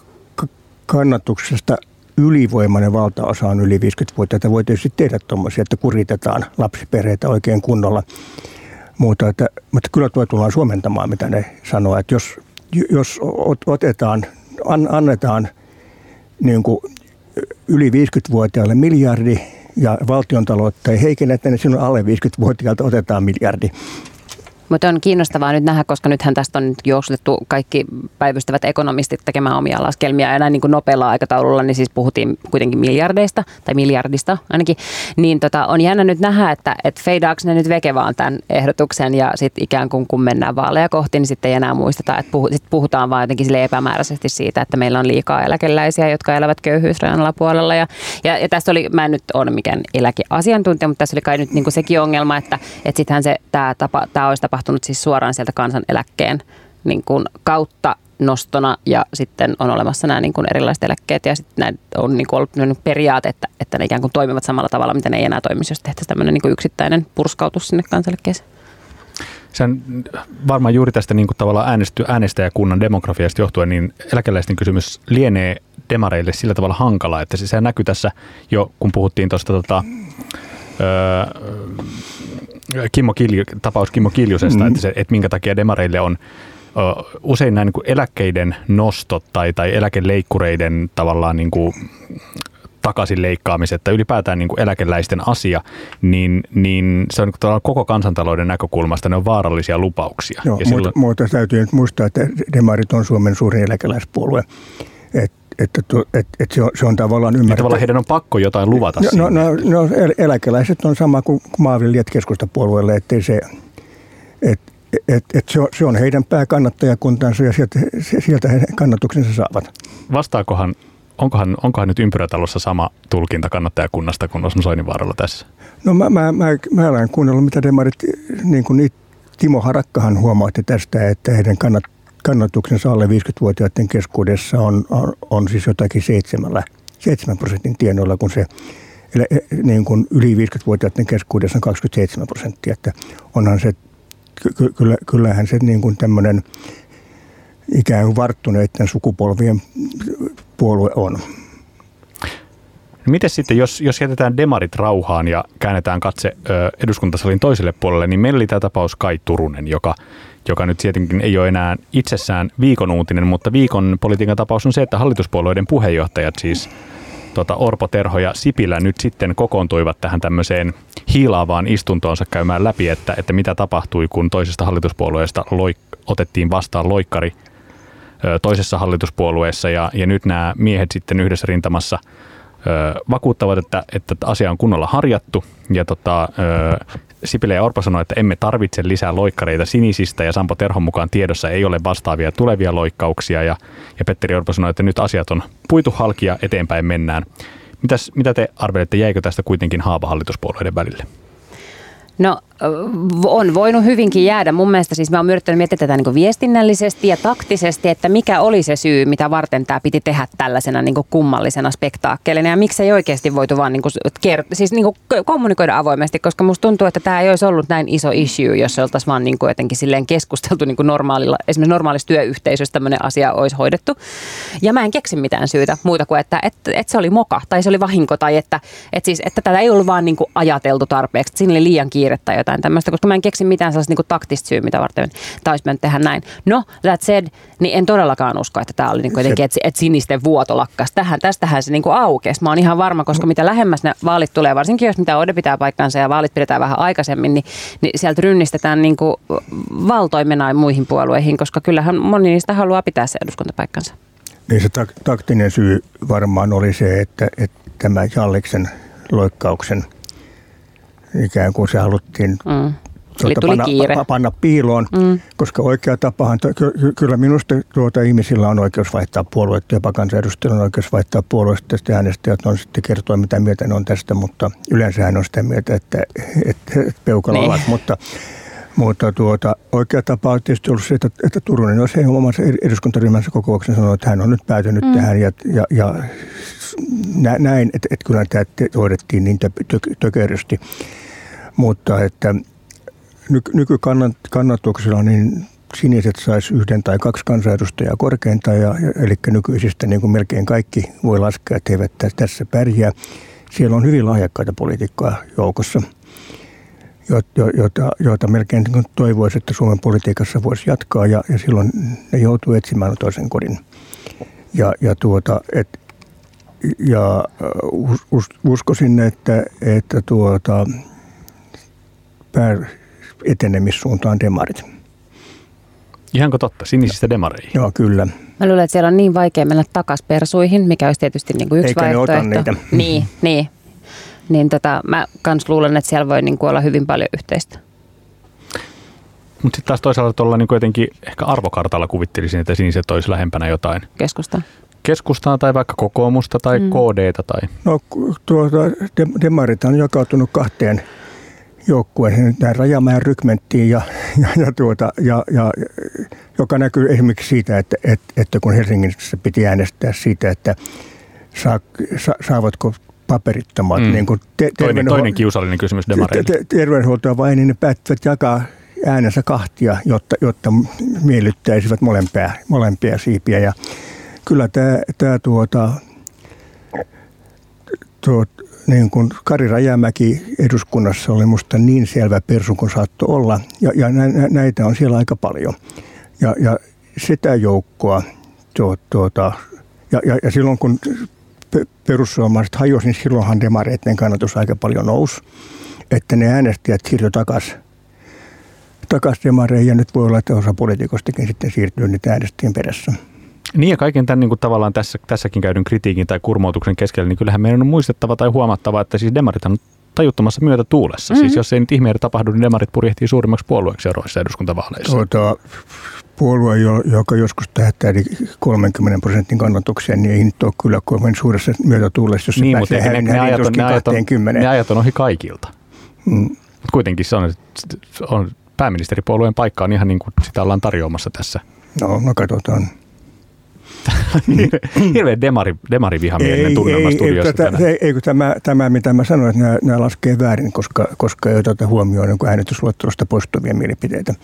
kannatuksesta ylivoimainen valtaosa on yli 50-vuotiaita, voi tietysti tehdä tuommoisia, että kuritetaan lapsiperheitä oikein kunnolla. Mutta, että, mutta kyllä tuo tullaan suomentamaan, mitä ne sanoo, että jos, jos otetaan, annetaan niin kuin yli 50-vuotiaille miljardi ja valtion taloutta ei heikennetä, niin silloin alle 50-vuotiaalta otetaan miljardi. Mutta on kiinnostavaa nyt nähdä, koska nythän tästä on juoksutettu kaikki päivystävät ekonomistit tekemään omia laskelmia. Ja näin niin kuin nopealla aikataululla, niin siis puhuttiin kuitenkin miljardeista tai miljardista ainakin, niin tota, on jännä nyt nähdä, että et feidaako ne nyt veke vaan tämän ehdotuksen ja sitten ikään kuin kun mennään vaaleja kohti, niin sitten ei enää muisteta, että puhu, sit puhutaan vaan jotenkin sille epämääräisesti siitä, että meillä on liikaa eläkeläisiä, jotka elävät köyhyysrajan alapuolella. Ja, ja, ja tässä oli, mä en nyt ole mikään eläkeasiantuntija, mutta tässä oli kai nyt niin kuin sekin ongelma, että, että sittenhän se, tämä, tapa, olisi tapahtunut tapahtunut siis suoraan sieltä kansaneläkkeen niin kuin kautta nostona ja sitten on olemassa nämä niin kuin erilaiset eläkkeet ja sitten näin on niin kuin ollut periaate, että, että ne ikään kuin toimivat samalla tavalla, mitä ne ei enää toimisi, jos tehtäisiin tämmöinen niin kuin yksittäinen purskautus sinne kansaneläkkeeseen. Se on varmaan juuri tästä niin kuin tavallaan äänesty, äänestäjäkunnan demografiasta johtuen, niin eläkeläisten kysymys lienee demareille sillä tavalla hankala, että se, se näkyy tässä jo, kun puhuttiin tuosta tota, öö, Kimmo Kilju, tapaus Kimmo Kiljusesta, mm. että, se, että minkä takia demareille on usein nämä niin kuin eläkkeiden nostot tai, tai eläkeleikkureiden tavallaan niin kuin takaisin leikkaamiset tai ylipäätään niin kuin eläkeläisten asia, niin, niin se on niin koko kansantalouden näkökulmasta ne on vaarallisia lupauksia. Joo, ja silloin... mutta, mutta täytyy nyt muistaa, että demarit on Suomen suurin eläkeläispuolue. Et että, että, että se, on, se on tavallaan ymmärretty. tavallaan heidän on pakko jotain luvata no, no, no, no, eläkeläiset on sama kuin maanviljelijät keskustapuolueelle, että se, et, et, et se, on, se on heidän pääkannattajakuntansa ja sieltä, sieltä he kannatuksensa saavat. Vastaakohan, onkohan, onkohan nyt ympyrätalossa sama tulkinta kannattajakunnasta kuin Osmo Soininvaaralla tässä? No mä, mä, mä, mä olen kuunnellut, mitä demarit, niin kuin Timo Harakkahan huomautti tästä, että heidän kannat, kannatuksensa alle 50-vuotiaiden keskuudessa on, on, on siis jotakin 7, 7 prosentin tienoilla, kun se niin kuin yli 50-vuotiaiden keskuudessa on 27 prosenttia. Että onhan se, ky, kyllä, kyllähän se niin kuin tämmöinen ikään kuin varttuneiden sukupolvien puolue on. Miten sitten, jos, jos jätetään demarit rauhaan ja käännetään katse ö, eduskuntasalin toiselle puolelle, niin meillä oli tämä tapaus Kai Turunen, joka, joka nyt tietenkin ei ole enää itsessään viikon uutinen, mutta viikon politiikan tapaus on se, että hallituspuolueiden puheenjohtajat siis tota Orpo, Terho ja Sipilä nyt sitten kokoontuivat tähän tämmöiseen hiilaavaan istuntoonsa käymään läpi, että, että mitä tapahtui, kun toisesta hallituspuolueesta loik- otettiin vastaan loikkari ö, toisessa hallituspuolueessa ja, ja nyt nämä miehet sitten yhdessä rintamassa – vakuuttavat, että, että asia on kunnolla harjattu ja tota, Sipilä ja Orpo sanoi, että emme tarvitse lisää loikkareita sinisistä ja Sampo Terhon mukaan tiedossa ei ole vastaavia tulevia loikkauksia ja, ja Petteri Orpo sanoi, että nyt asiat on puitu halki ja eteenpäin mennään. Mitäs, mitä te arvelette, jäikö tästä kuitenkin haava hallituspuolueiden välille? No on voinut hyvinkin jäädä. Mun mielestä siis mä oon yrittänyt miettiä tätä niin viestinnällisesti ja taktisesti, että mikä oli se syy, mitä varten tämä piti tehdä tällaisena niin kummallisena spektaakkelina ja miksi ei oikeasti voitu vaan niin kert- siis niin kommunikoida avoimesti, koska musta tuntuu, että tämä ei olisi ollut näin iso issue, jos oltaisiin vaan niin jotenkin silleen keskusteltu niin normaalilla, esimerkiksi normaalissa työyhteisössä tämmöinen asia olisi hoidettu. Ja mä en keksi mitään syytä muuta kuin, että, että, että se oli moka tai se oli vahinko tai että, että, siis, että tätä ei ollut vaan niin ajateltu tarpeeksi, että siinä oli liian kiire tai jotain jotain tämmöistä, koska mä en keksi mitään sellaista niin taktista syyä, mitä varten taisi mennyt tehdä näin. No, that said, niin en todellakaan usko, että tämä oli niin jotenkin, että, että sinisten vuoto lakkas. Tähän, tästähän se niin kuin aukesi. Mä oon ihan varma, koska mitä lähemmäs ne vaalit tulee, varsinkin jos mitä Ode pitää paikkansa ja vaalit pidetään vähän aikaisemmin, niin, niin sieltä rynnistetään niin kuin valtoimena muihin puolueihin, koska kyllähän moni niistä haluaa pitää se eduskuntapaikkansa. Niin se tak- taktinen syy varmaan oli se, että, että tämä Jalliksen loikkauksen – ikään kuin se haluttiin mm. Tuota, panna, pa, panna piiloon, mm. koska oikea tapahan, ky- kyllä minusta tuota ihmisillä on oikeus vaihtaa puoluetta, jopa kansanedustajilla on oikeus vaihtaa puolueesta, ja äänestäjät on sitten kertoa, mitä mieltä ne on tästä, mutta yleensä on sitä mieltä, että, että, että peukalo niin. ovat, mutta mutta tuota, oikea tapa on tietysti ollut se, että, että Turunen olisi omassa eduskuntaryhmänsä kokouksen sanonut, että hän on nyt päätynyt mm. tähän ja, ja, ja näin, että, että kyllä tämä hoidettiin niin tökerrysti. Mutta että nykykannatuksella niin siniset saisi yhden tai kaksi kansanedustajaa korkeintaan, ja, eli nykyisistä niin kuin melkein kaikki voi laskea, että eivät tässä pärjää. Siellä on hyvin lahjakkaita poliitikkoja joukossa, joita, joita melkein niin toivoisi, että Suomen politiikassa voisi jatkaa, ja, ja silloin ne joutuu etsimään toisen kodin. Ja, ja, tuota, et, ja us, uskoisin, että, että tuota, pää etenemissuuntaan demarit. Ihanko totta? Sinisistä demareihin? Joo, kyllä. Mä luulen, että siellä on niin vaikea mennä takaisin persuihin, mikä olisi tietysti niin kuin yksi Eikä vaihtoehto. Ne ota niitä. Niin, niin. Niin tota, mä kans luulen, että siellä voi niin kuin olla hyvin paljon yhteistä. Mutta sitten taas toisaalta tuolla niin jotenkin ehkä arvokartalla kuvittelisin, että siniset olisi lähempänä jotain. Keskusta. Keskustaa tai vaikka kokoomusta tai mm. KDtä tai... No tuota, demarit on jakautunut kahteen joukkueeseen, tähän Rajamäen rykmenttiin, ja, ja, ja, tuota, ja, ja, joka näkyy esimerkiksi siitä, että, että, että kun Helsingissä piti äänestää siitä, että saa, sa, saavatko paperittomat. Mm. Niin kuin te, toinen, toinen kiusallinen kysymys demareille. Te, te, terveydenhuoltoa vai niin ne päättävät jakaa äänensä kahtia, jotta, jotta miellyttäisivät molempia, molempia siipiä. Ja kyllä tämä, tämä tuota, tuot, niin kuin Kari Rajamäki eduskunnassa oli musta niin selvä persu kuin saattoi olla. Ja, ja näitä on siellä aika paljon. Ja, ja sitä joukkoa, tuota, tuota, ja, ja, ja silloin kun perussuomalaiset hajosi, niin silloinhan demareiden kannatus aika paljon nousi. Että ne äänestäjät siirtyi takaisin takas demareihin ja nyt voi olla, että osa poliitikostakin sitten siirtyy niitä äänestäjien perässä. Niin ja kaiken tämän niin kuin tavallaan tässä, tässäkin käydyn kritiikin tai kurmoutuksen keskellä, niin kyllähän meidän on muistettava tai huomattava, että siis demarit on tajuttomassa myötä tuulessa. Mm-hmm. Siis jos ei nyt ihmeitä tapahdu, niin demarit purjehtii suurimmaksi puolueeksi seuraavissa eduskuntavaaleissa. Tuota, puolue, joka joskus tähtää 30 prosentin kannatuksen, niin ei nyt ole kyllä kovin suuressa myötätuulessa, jos se niin, pääsee hänen, ne, ne, ajat on, ne, ajat on, ne ajat on ohi kaikilta. Mm. Mutta kuitenkin se on, on pääministeripuolueen paikka on ihan niin kuin sitä ollaan tarjoamassa tässä. No, no katsotaan. Hirveä demari, demarivihamielinen tunnelma studiossa tätä, ei, ei, kun tämä, tämä, mitä mä sanoin, että nämä, nämä laskee väärin, koska, koska ei oteta huomioon niin äänitysluettelosta poistuvia mielipiteitä.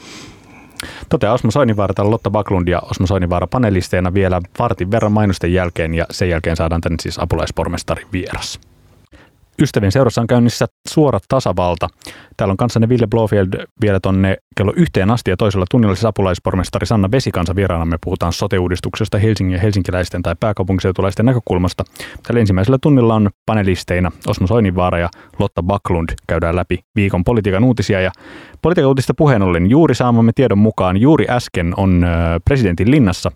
Toteaa Osmo Soinivaara täällä Lotta Baklund ja Osmo Soinivaara panelisteina vielä vartin verran mainosten jälkeen ja sen jälkeen saadaan tänne siis apulaispormestarin vieras. Ystävien seurassa on käynnissä suora tasavalta. Täällä on kanssanne Ville Blofield vielä tonne kello yhteen asti ja toisella tunnilla siis apulaispormestari Sanna Vesikansa vieraana. Me puhutaan sote-uudistuksesta Helsingin ja helsinkiläisten tai pääkaupunkiseutulaisten näkökulmasta. Tällä ensimmäisellä tunnilla on panelisteina Osmo Soininvaara ja Lotta Baklund. Käydään läpi viikon politiikan uutisia ja politiikan uutista puheen ollen juuri saamamme tiedon mukaan juuri äsken on presidentin linnassa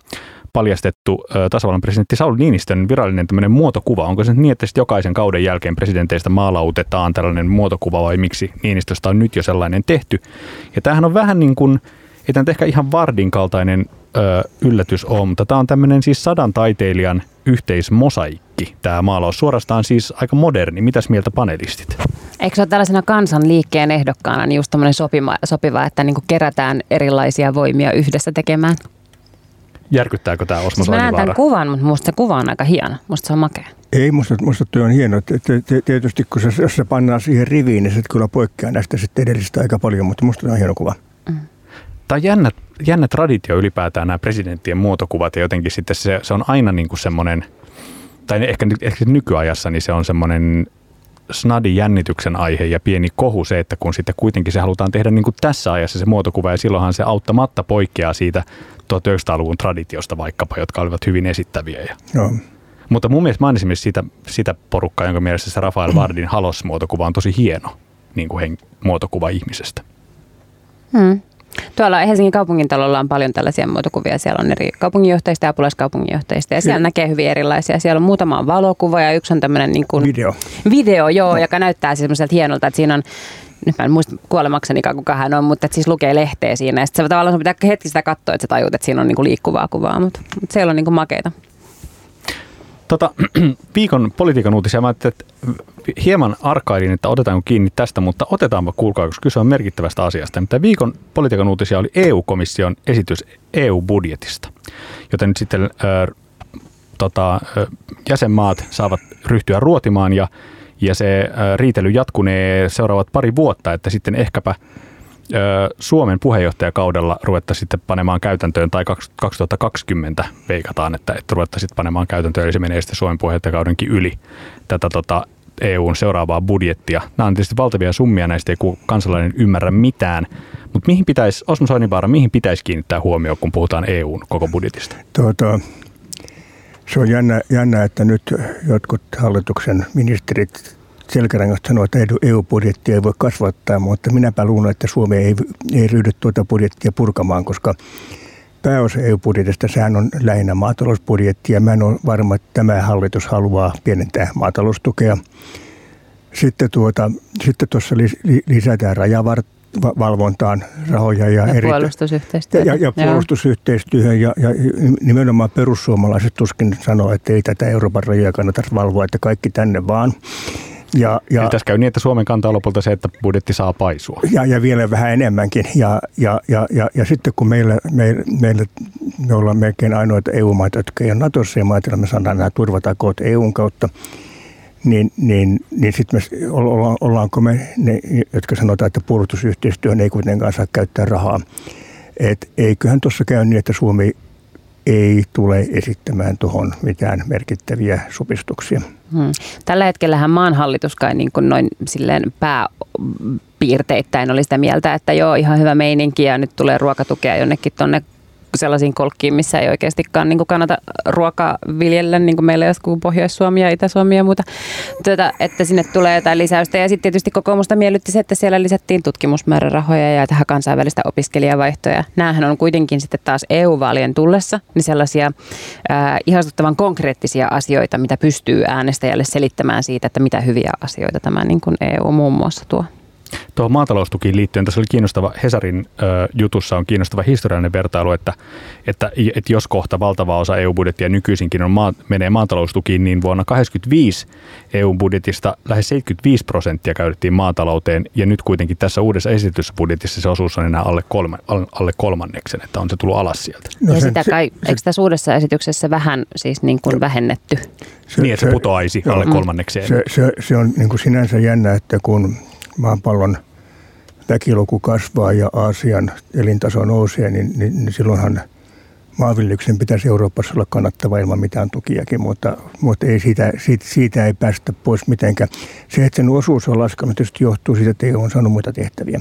paljastettu tasavallan presidentti Sauli Niinistön virallinen tämmöinen muotokuva. Onko se niin, että jokaisen kauden jälkeen presidenteistä maalautetaan tällainen muotokuva vai miksi Niinistöstä on nyt jo sellainen tehty? Ja tämähän on vähän niin kuin, ei tämä ehkä ihan Vardin kaltainen ö, yllätys ole, mutta tämä on tämmöinen siis sadan taiteilijan yhteismosaikki, tämä maalaus. Suorastaan siis aika moderni. Mitäs mieltä panelistit? Eikö se ole tällaisena kansanliikkeen ehdokkaana niin just sopiva, sopiva, että niin kerätään erilaisia voimia yhdessä tekemään? Järkyttääkö tämä Osmo siis Mä näen tämän kuvan, mutta musta se kuva on aika hieno. Musta se on makea. Ei, musta, musta tuo on hieno. Tietysti kun se, jos se pannaan siihen riviin, niin se kyllä poikkeaa näistä sitten edellisistä aika paljon, mutta musta on hieno kuva. Mm. Tämä on jännä, jännä traditio ylipäätään nämä presidenttien muotokuvat ja jotenkin sitten se, se on aina niin kuin semmoinen, tai ehkä, ehkä nykyajassa niin se on semmoinen snadi jännityksen aihe ja pieni kohu se, että kun sitten kuitenkin se halutaan tehdä niin kuin tässä ajassa se muotokuva ja silloinhan se auttamatta poikkeaa siitä 1900-luvun traditiosta vaikkapa, jotka olivat hyvin esittäviä. Ja. Joo. Mutta mun mielestä mä olen esimerkiksi sitä, sitä porukkaa, jonka mielestä se Rafael Vardin Halos-muotokuva on tosi hieno niin kuin hen, muotokuva ihmisestä. Hmm. Tuolla Helsingin kaupungintalolla on paljon tällaisia muotokuvia. Siellä on eri kaupunginjohtajista ja apulaiskaupunginjohtajista. Ja siellä näkee hyvin erilaisia. Siellä on muutama valokuva ja yksi on tämmöinen niin kuin video, video joo, no. joka näyttää siis semmoiselta hienolta, että siinä on nyt mä en muista kuolemakseni kuka hän on, mutta siis lukee lehteä siinä. Ja sitten tavallaan sun pitää hetki sitä katsoa, että sä tajut, että siinä on niinku liikkuvaa kuvaa, mutta, mutta siellä on niinku makeita. Tota, viikon politiikan uutisia. Mä että hieman arkailin, että otetaanko kiinni tästä, mutta otetaanpa kuulkaa, koska kyse on merkittävästä asiasta. Mutta viikon politiikan uutisia oli EU-komission esitys EU-budjetista, joten nyt sitten äh, tota, jäsenmaat saavat ryhtyä ruotimaan ja ja se riitely jatkunee seuraavat pari vuotta, että sitten ehkäpä Suomen puheenjohtajakaudella ruvettaisiin sitten panemaan käytäntöön, tai 2020 veikataan, että, että ruvettaisiin panemaan käytäntöön, eli se menee sitten Suomen puheenjohtajakaudenkin yli tätä tota, EUn seuraavaa budjettia. Nämä on tietysti valtavia summia, näistä ei kansalainen ymmärrä mitään, mutta mihin pitäisi, Osmo Soininvaara, mihin pitäisi kiinnittää huomioon, kun puhutaan EUn koko budjetista? Tuota, se on jännä, jännä, että nyt jotkut hallituksen ministerit selkärangasta sanoo, että EU-budjettia ei voi kasvattaa, mutta minäpä luulen, että Suomi ei, ei ryhdy tuota budjettia purkamaan, koska pääosa EU-budjetista, sehän on lähinnä maatalousbudjetti ja mä en ole varma, että tämä hallitus haluaa pienentää maataloustukea. Sitten, tuota, sitten tuossa lisätään rajavart, valvontaan rahoja. Ja, ja eri, puolustusyhteistyöhön. Ja, ja puolustusyhteistyöhön ja, ja nimenomaan perussuomalaiset tuskin sanoo, että ei tätä Euroopan rajoja kannata valvoa, että kaikki tänne vaan. Ja, ja, Eli tässä käy niin, että Suomen kantaa lopulta se, että budjetti saa paisua. Ja, ja vielä vähän enemmänkin. Ja, ja, ja, ja, ja sitten kun meillä, meillä, meillä, me ollaan melkein ainoita EU-maita, jotka ei ole Natossa ja maatilla me saadaan nämä turvatakoot EUn kautta, niin, niin, niin sitten me olla, ollaanko me ne, jotka sanotaan, että puolustusyhteistyöhön ei kuitenkaan saa käyttää rahaa. Et eiköhän tuossa käy niin, että Suomi ei tule esittämään tuohon mitään merkittäviä supistuksia. Hmm. Tällä hetkellähän maan hallitus kai niin kuin noin silleen pääpiirteittäin oli sitä mieltä, että joo, ihan hyvä meininki ja nyt tulee ruokatukea jonnekin tuonne sellaisiin kolkkiin, missä ei oikeastikaan niin kannata ruokaa viljellä, niin kuin meillä joskus Pohjois-Suomi ja Itä-Suomi ja muuta, tuota, että sinne tulee jotain lisäystä. Ja sitten tietysti kokoomusta miellytti se, että siellä lisättiin tutkimusmäärärahoja ja tähän kansainvälistä opiskelijavaihtoja. Nämähän on kuitenkin sitten taas EU-vaalien tullessa niin sellaisia äh, ihastuttavan konkreettisia asioita, mitä pystyy äänestäjälle selittämään siitä, että mitä hyviä asioita tämä niin kuin EU muun muassa tuo. Tuohon maataloustukiin liittyen, tässä oli kiinnostava, Hesarin ö, jutussa on kiinnostava historiallinen vertailu, että, että, että jos kohta valtava osa EU-budjettia nykyisinkin on maa, menee maataloustukiin, niin vuonna 1985 EU-budjetista lähes 75 prosenttia käytettiin maatalouteen, ja nyt kuitenkin tässä uudessa esitysbudjetissa se osuus on enää alle, kolme, alle kolmanneksen, että on se tullut alas sieltä. No ja sitä kai, se, eikö tässä uudessa esityksessä vähän siis niin kuin vähennetty? Se, niin, että se, se putoaisi alle kolmannekseen. Se, se, se on niin kuin sinänsä jännä, että kun maapallon väkiluku kasvaa ja Aasian elintaso nousee, niin, niin, niin silloinhan maanviljelyksen pitäisi Euroopassa olla kannattava ilman mitään tukiakin, mutta, mutta ei siitä, siitä, siitä, ei päästä pois mitenkään. Se, että sen osuus on laskenut, tietysti johtuu siitä, että EU on saanut muita tehtäviä.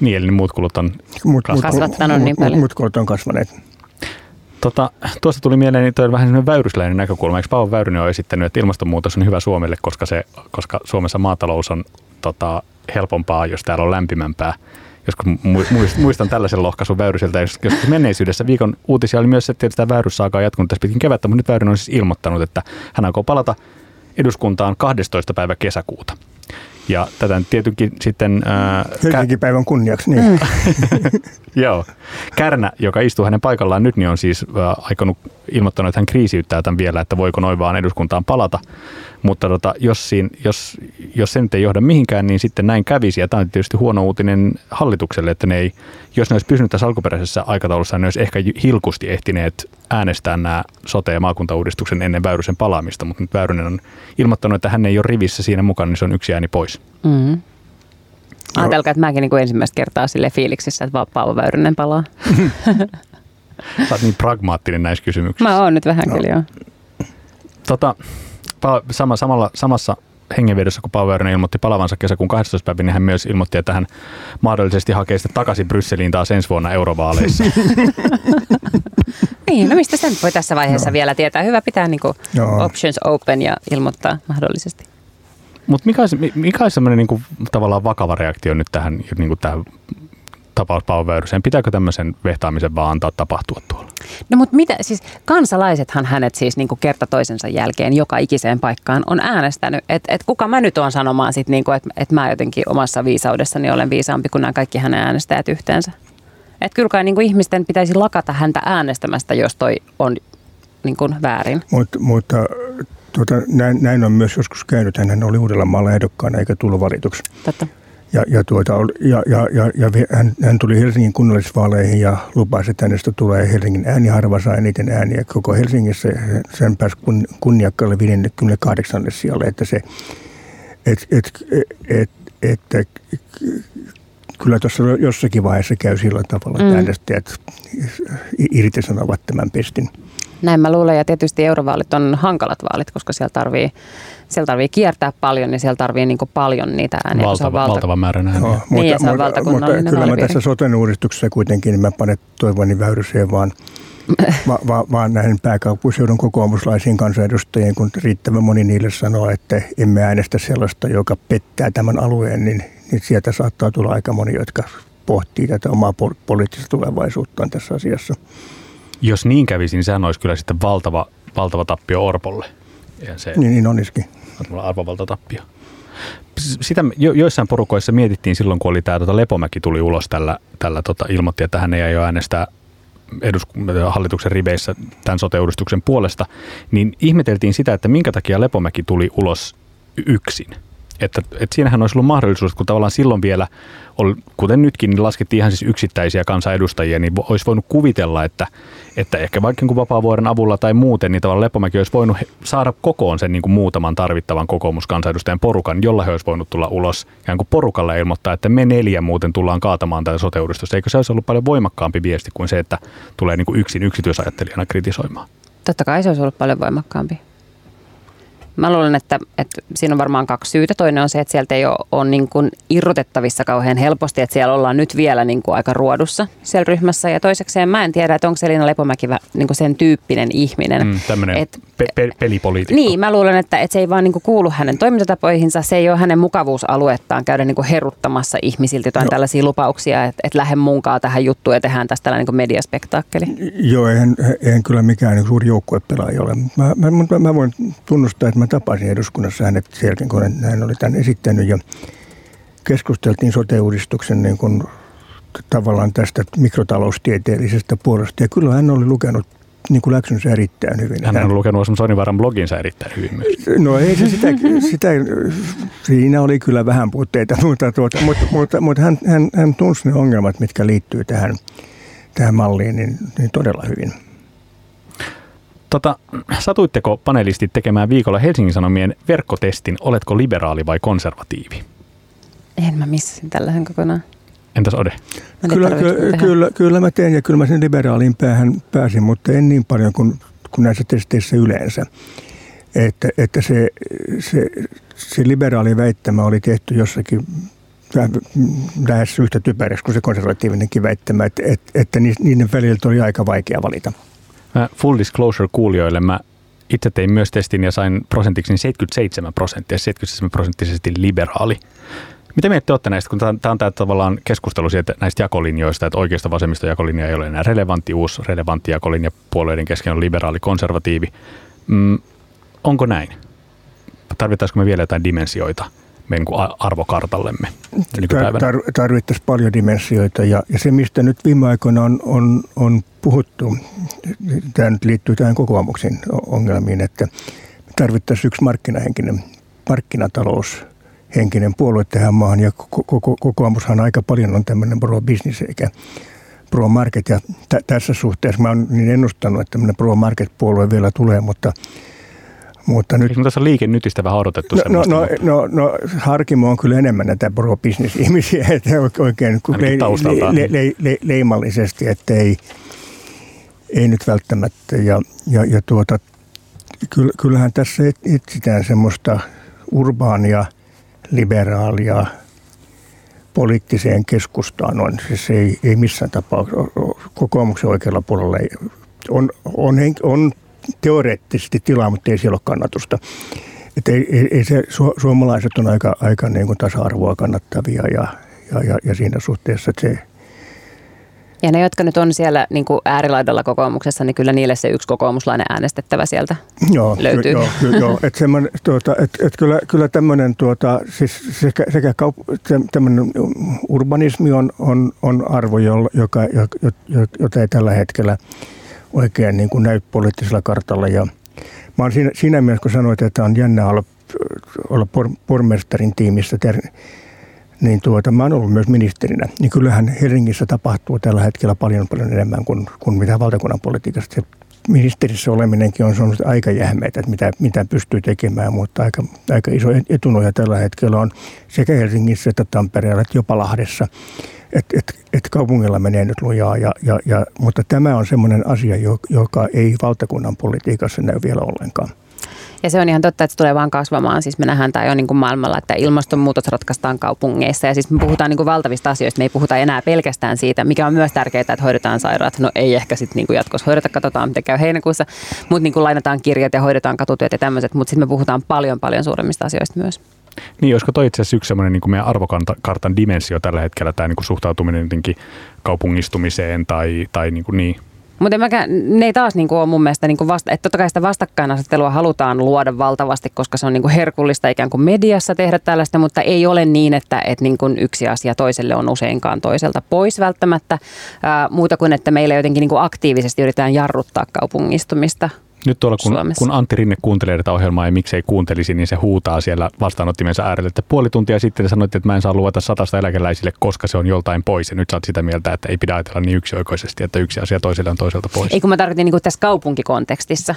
Niin, eli muut kulut on mut, kasvattanut mut, niin paljon. Muut kulut on kasvaneet. Tota, tuosta tuli mieleen, niin toi on vähän semmoinen väyrysläinen näkökulma. Eikö Paavo Väyrynen ole esittänyt, että ilmastonmuutos on hyvä Suomelle, koska, se, koska Suomessa maatalous on tota, helpompaa, jos täällä on lämpimämpää. Joskus muistan tällaisen lohkaisun Väyryseltä. Joskus menneisyydessä viikon uutisia oli myös se, että tämä Väyryssaakaan jatkunut tässä pitkin kevättä, mutta nyt Väyrynen on siis ilmoittanut, että hän aikoo palata eduskuntaan 12. päivä kesäkuuta. Ja tätä tietenkin sitten... Ää, Helsinki päivän kunniaksi, niin. Joo. Kärnä, joka istuu hänen paikallaan nyt, niin on siis aikonut ilmoittanut, että hän kriisiyttää tämän vielä, että voiko noin vaan eduskuntaan palata. Mutta tota, jos, siinä, jos, jos se nyt ei johda mihinkään, niin sitten näin kävisi. Ja tämä on tietysti huono uutinen hallitukselle, että ne ei, jos ne olisi pysynyt tässä alkuperäisessä aikataulussa, ne olisi ehkä hilkusti ehtineet äänestää nämä sote- ja maakuntauudistuksen ennen Väyrysen palaamista. Mutta nyt Väyrynen on ilmoittanut, että hän ei ole rivissä siinä mukana, niin se on yksi ääni pois. Mm-hmm. Ajatelkaa, että mäkin niin ensimmäistä kertaa sille fiiliksissä, että Paavo Väyrynen palaa. Sä oot niin pragmaattinen näissä kysymyksissä. Mä oon nyt vähän no. kyllä, joo. Tota, sama, samalla, samassa hengenvedossa, kun Paavo Väyrynen ilmoitti palavansa kesäkuun 12. päivä, niin hän myös ilmoitti, että hän mahdollisesti hakee sitten takaisin Brysseliin taas ensi vuonna eurovaaleissa. niin, no mistä sen voi tässä vaiheessa no. vielä tietää? Hyvä pitää niin kuin options open ja ilmoittaa mahdollisesti. Mutta mikä olisi, mikä olisi semmoinen niin tavallaan vakava reaktio nyt tähän, niin kuin tähän tapaus Paavo Väyryseen. Pitääkö tämmöisen vehtaamisen vaan antaa tapahtua tuolla? No mutta mitä, siis kansalaisethan hänet siis niin kuin kerta toisensa jälkeen joka ikiseen paikkaan on äänestänyt. Että et kuka mä nyt oon sanomaan sitten, niin että et mä jotenkin omassa viisaudessani olen viisaampi kuin nämä kaikki hänen äänestäjät yhteensä. Että kyllä kai niin kuin ihmisten pitäisi lakata häntä äänestämästä, jos toi on niin kuin väärin. Mut, mutta tuota, näin, näin, on myös joskus käynyt. Hän oli Uudellamaalla ehdokkaana eikä tullut valituksi. Totta. Ja, ja, tuota, ja, ja, ja, ja hän, hän, tuli Helsingin kunnallisvaaleihin ja lupasi, että hänestä tulee Helsingin ääni. Harva saa eniten ääniä koko Helsingissä. Sen pääsi kun, kunniakkaalle 58 sijalle. Että se, et, et, et, et, et, kyllä tuossa jossakin vaiheessa käy sillä tavalla, että mm. äänestäjät irtisanovat tämän pestin. Näin mä luulen ja tietysti eurovaalit on hankalat vaalit, koska siellä tarvii, siellä tarvii kiertää paljon ja siellä tarvii niin paljon niitä ääniä. Valtava, valta, valtava määrä ääniä. No, mutta, niin, se on mutta, mutta kyllä mä tässä soten uudistuksessa kuitenkin niin mä panen toivoni väyryseen vaan va, va, vaan näihin pääkaupunkiseudun kokoomuslaisiin kansanedustajien, kun riittävän moni niille sanoo, että emme äänestä sellaista, joka pettää tämän alueen, niin, niin sieltä saattaa tulla aika moni, jotka pohtii tätä omaa poliittista tulevaisuuttaan tässä asiassa. Jos niin kävisi, niin sehän olisi kyllä sitten valtava, valtava tappio Orpolle. Ja se, niin, niin olisikin. Arvovalta tappio. Sitä jo, joissain porukoissa mietittiin silloin, kun oli tämä tota Lepomäki tuli ulos tällä, tällä tota, ilmoitti, että hän ei aio äänestää edus- hallituksen riveissä tämän sote-uudistuksen puolesta, niin ihmeteltiin sitä, että minkä takia Lepomäki tuli ulos yksin. Että, että siinähän olisi ollut mahdollisuus, kun tavallaan silloin vielä, kuten nytkin, niin laskettiin ihan siis yksittäisiä kansanedustajia, niin olisi voinut kuvitella, että, että ehkä vaikka niin vapaavuoren avulla tai muuten, niin tavallaan Lepomäki olisi voinut saada kokoon sen niin kuin muutaman tarvittavan kokoomuskansanedustajan porukan, jolla he olisi voinut tulla ulos ja niin porukalla ilmoittaa, että me neljä muuten tullaan kaatamaan tätä sote Eikö se olisi ollut paljon voimakkaampi viesti kuin se, että tulee niin kuin yksin yksityisajattelijana kritisoimaan? Totta kai se olisi ollut paljon voimakkaampi. Mä luulen, että, että siinä on varmaan kaksi syytä. Toinen on se, että sieltä ei ole, ole niin kuin irrotettavissa kauhean helposti, että siellä ollaan nyt vielä niin kuin aika ruodussa siellä ryhmässä. Ja toisekseen mä en tiedä, että onko Elina Lepomäki niin kuin sen tyyppinen ihminen. Mm, tämmöinen et, pe- pe- pelipoliitikko. Niin, mä luulen, että, että se ei vaan niin kuin kuulu hänen toimintatapoihinsa. Se ei ole hänen mukavuusaluettaan käydä niin kuin heruttamassa ihmisiltä jotain no. tällaisia lupauksia, että, että lähde munkaan tähän juttuun ja tehdään tästä tällainen niin mediaspektaakkeli. Joo, eihän, eihän kyllä mikään niin suuri joukkuepelaaja ole. Mä, mä, mä, mä voin tunnustaa, että mä tapasin eduskunnassa hänet sen jälkeen, kun hän oli tämän esittänyt ja keskusteltiin sote-uudistuksen niin kuin, tavallaan tästä mikrotaloustieteellisestä puolesta. Ja kyllä hän oli lukenut niin kuin läksynsä erittäin hyvin. Hän on lukenut Sonivaran bloginsa erittäin hyvin myös. No ei se sitä, sitä siinä oli kyllä vähän puutteita, mutta, tuota, mutta, mutta, mutta hän, hän, hän tunsi ne ongelmat, mitkä liittyy tähän, tähän malliin niin, niin todella hyvin. Tota, satuitteko panelistit tekemään viikolla Helsingin Sanomien verkkotestin, oletko liberaali vai konservatiivi? En mä missasin tällaisen kokonaan. Entäs Ode? Kyllä, kyllä, kyllä, kyllä mä teen ja kyllä mä sen liberaalin päähän pääsin, mutta en niin paljon kuin, kuin näissä testeissä yleensä. Että, että se, se, se liberaali väittämä oli tehty jossakin lähes yhtä typeräksi kuin se konservatiivinenkin väittämä, että, että, että niiden välillä oli aika vaikea valita. Mä full disclosure kuulijoille, mä itse tein myös testin ja sain prosentiksi 77 prosenttia, 77 prosenttisesti liberaali. Mitä mieltä te olette näistä, kun tämä on tämä tavallaan keskustelu siitä, näistä jakolinjoista, että oikeasta vasemmista jakolinja ei ole enää relevantti, uusi relevantti jakolinja puolueiden kesken on liberaali, konservatiivi. Mm, onko näin? Tarvittaisiko me vielä jotain dimensioita meidän arvokartallemme nykypäivänä? Tar- tarvittaisiin paljon dimensioita ja, ja se, mistä nyt viime aikoina on, on, on puhuttu, tämä nyt liittyy tähän kokoomuksen ongelmiin, että tarvittaisiin yksi markkinahenkinen markkinatalous – henkinen puolue tähän maahan ja kokoomushan aika paljon on tämmöinen pro-business eikä pro-market ja t- tässä suhteessa mä oon niin ennustanut, että tämmöinen pro-market-puolue vielä tulee, mutta mutta nyt... Eikö tässä liikennytistä vähän odotettu no, no, no, no, no, Harkimo on kyllä enemmän näitä pro-business-ihmisiä, että oikein le, le, le, le, leimallisesti, että ei, ei nyt välttämättä. Ja, ja, ja tuota, kyllähän tässä etsitään semmoista urbaania – liberaalia poliittiseen keskustaan on. Siis ei, ei missään tapauksessa kokoomuksen oikealla puolella ei, on, on, on teoreettisesti tilaa, mutta ei siellä ole kannatusta. Et ei, ei, ei se, su, suomalaiset on aika, aika niin kuin tasa-arvoa kannattavia ja, ja, ja, ja siinä suhteessa se – ja ne, jotka nyt on siellä niin kuin äärilaidalla kokoomuksessa, niin kyllä niille se yksi kokoomuslainen äänestettävä sieltä joo, löytyy. Joo, ky, joo. Et tuota, et, et kyllä, kyllä tämmöinen tuota, siis sekä, sekä kaup- tämmöinen urbanismi on, on, on arvo, joka, joka, jota ei tällä hetkellä oikein niin kuin näy poliittisella kartalla. Ja mä olen siinä, siinä mielessä, kun sanoit, että on jännä olla, olla por, pormestarin tiimissä ter, niin tuota, mä oon ollut myös ministerinä, niin kyllähän Helsingissä tapahtuu tällä hetkellä paljon paljon enemmän kuin, kuin mitä valtakunnan politiikasta. Se ministerissä oleminenkin on sanonut aika jähmeitä, että mitä, mitä pystyy tekemään, mutta aika, aika iso etunoja tällä hetkellä on sekä Helsingissä että Tampereella että jopa Lahdessa. Että et, et kaupungilla menee nyt lujaa, ja, ja, ja, mutta tämä on semmoinen asia, joka ei valtakunnan politiikassa näy vielä ollenkaan. Ja se on ihan totta, että se tulee vaan kasvamaan. Siis me nähdään tämä jo niin kuin maailmalla, että ilmastonmuutos ratkaistaan kaupungeissa. Ja siis me puhutaan niin kuin valtavista asioista. Me ei puhuta enää pelkästään siitä, mikä on myös tärkeää, että hoidetaan sairaat. No ei ehkä sitten niin jatkossa hoideta, katsotaan miten käy heinäkuussa. Mutta niin kuin lainataan kirjat ja hoidetaan katutyöt ja tämmöiset. Mutta sitten me puhutaan paljon paljon suuremmista asioista myös. Niin, olisiko toi itse asiassa yksi semmoinen niin meidän arvokartan dimensio tällä hetkellä, tämä niin kuin suhtautuminen jotenkin kaupungistumiseen tai, tai niin, kuin niin. Mutta ne ei taas niin kuin ole mun mielestä, niin kuin vasta, että totta kai sitä vastakkainasettelua halutaan luoda valtavasti, koska se on niin kuin herkullista ikään kuin mediassa tehdä tällaista, mutta ei ole niin, että, että niin kuin yksi asia toiselle on useinkaan toiselta pois välttämättä, ää, muuta kuin että meillä jotenkin niin kuin aktiivisesti yritetään jarruttaa kaupungistumista nyt tuolla, kun, kun Antti Rinne kuuntelee tätä ohjelmaa ja miksei kuuntelisi, niin se huutaa siellä vastaanottimensa äärellä, että puoli tuntia sitten sanoit, että mä en saa luvata satasta eläkeläisille, koska se on joltain pois. Ja nyt sä oot sitä mieltä, että ei pidä ajatella niin yksioikoisesti, että yksi asia toiselle on toiselta pois. Ei kun mä tarkoitin niin kuin tässä kaupunkikontekstissa.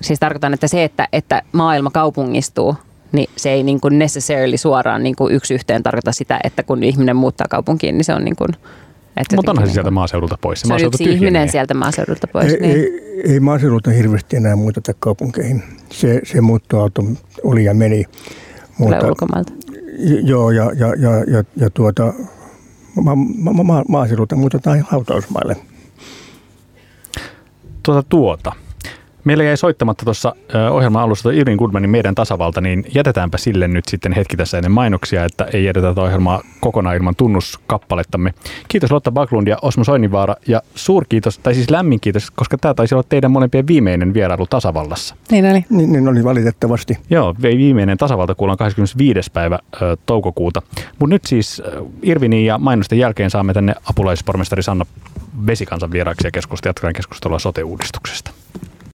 Siis tarkoitan, että se, että, että maailma kaupungistuu, niin se ei niin kuin necessarily suoraan niin kuin yksi yhteen tarkoita sitä, että kun ihminen muuttaa kaupunkiin, niin se on niin kuin että Mutta onhan se sieltä maaseudulta pois. Se, se on yksi tyhjenee. ihminen sieltä maaseudulta pois. Ei, niin. ei, ei maaseudulta hirveästi enää muuteta kaupunkeihin. Se, se muuttoauto oli ja meni. Mutta, ulkomailta. Joo, ja, ja, ja, ja, ja tuota, ma, ma, ma, maaseudulta muutetaan hautausmaille. Tuota tuota. Meillä jäi soittamatta tuossa ohjelman alussa Irvin Goodmanin meidän tasavalta, niin jätetäänpä sille nyt sitten hetki tässä ennen mainoksia, että ei jätetä tätä ohjelmaa kokonaan ilman tunnuskappalettamme. Kiitos Lotta Baklund ja Osmo Soininvaara ja suurkiitos, tai siis lämmin kiitos, koska tämä taisi olla teidän molempien viimeinen vierailu tasavallassa. Niin oli. Niin, niin oli valitettavasti. Joo, viimeinen tasavalta kuullaan 25. päivä ö, toukokuuta. Mutta nyt siis Irvinin ja mainosten jälkeen saamme tänne apulaispormestari Sanna Vesikansan vieraaksi ja keskustelua sote-uudistuksesta.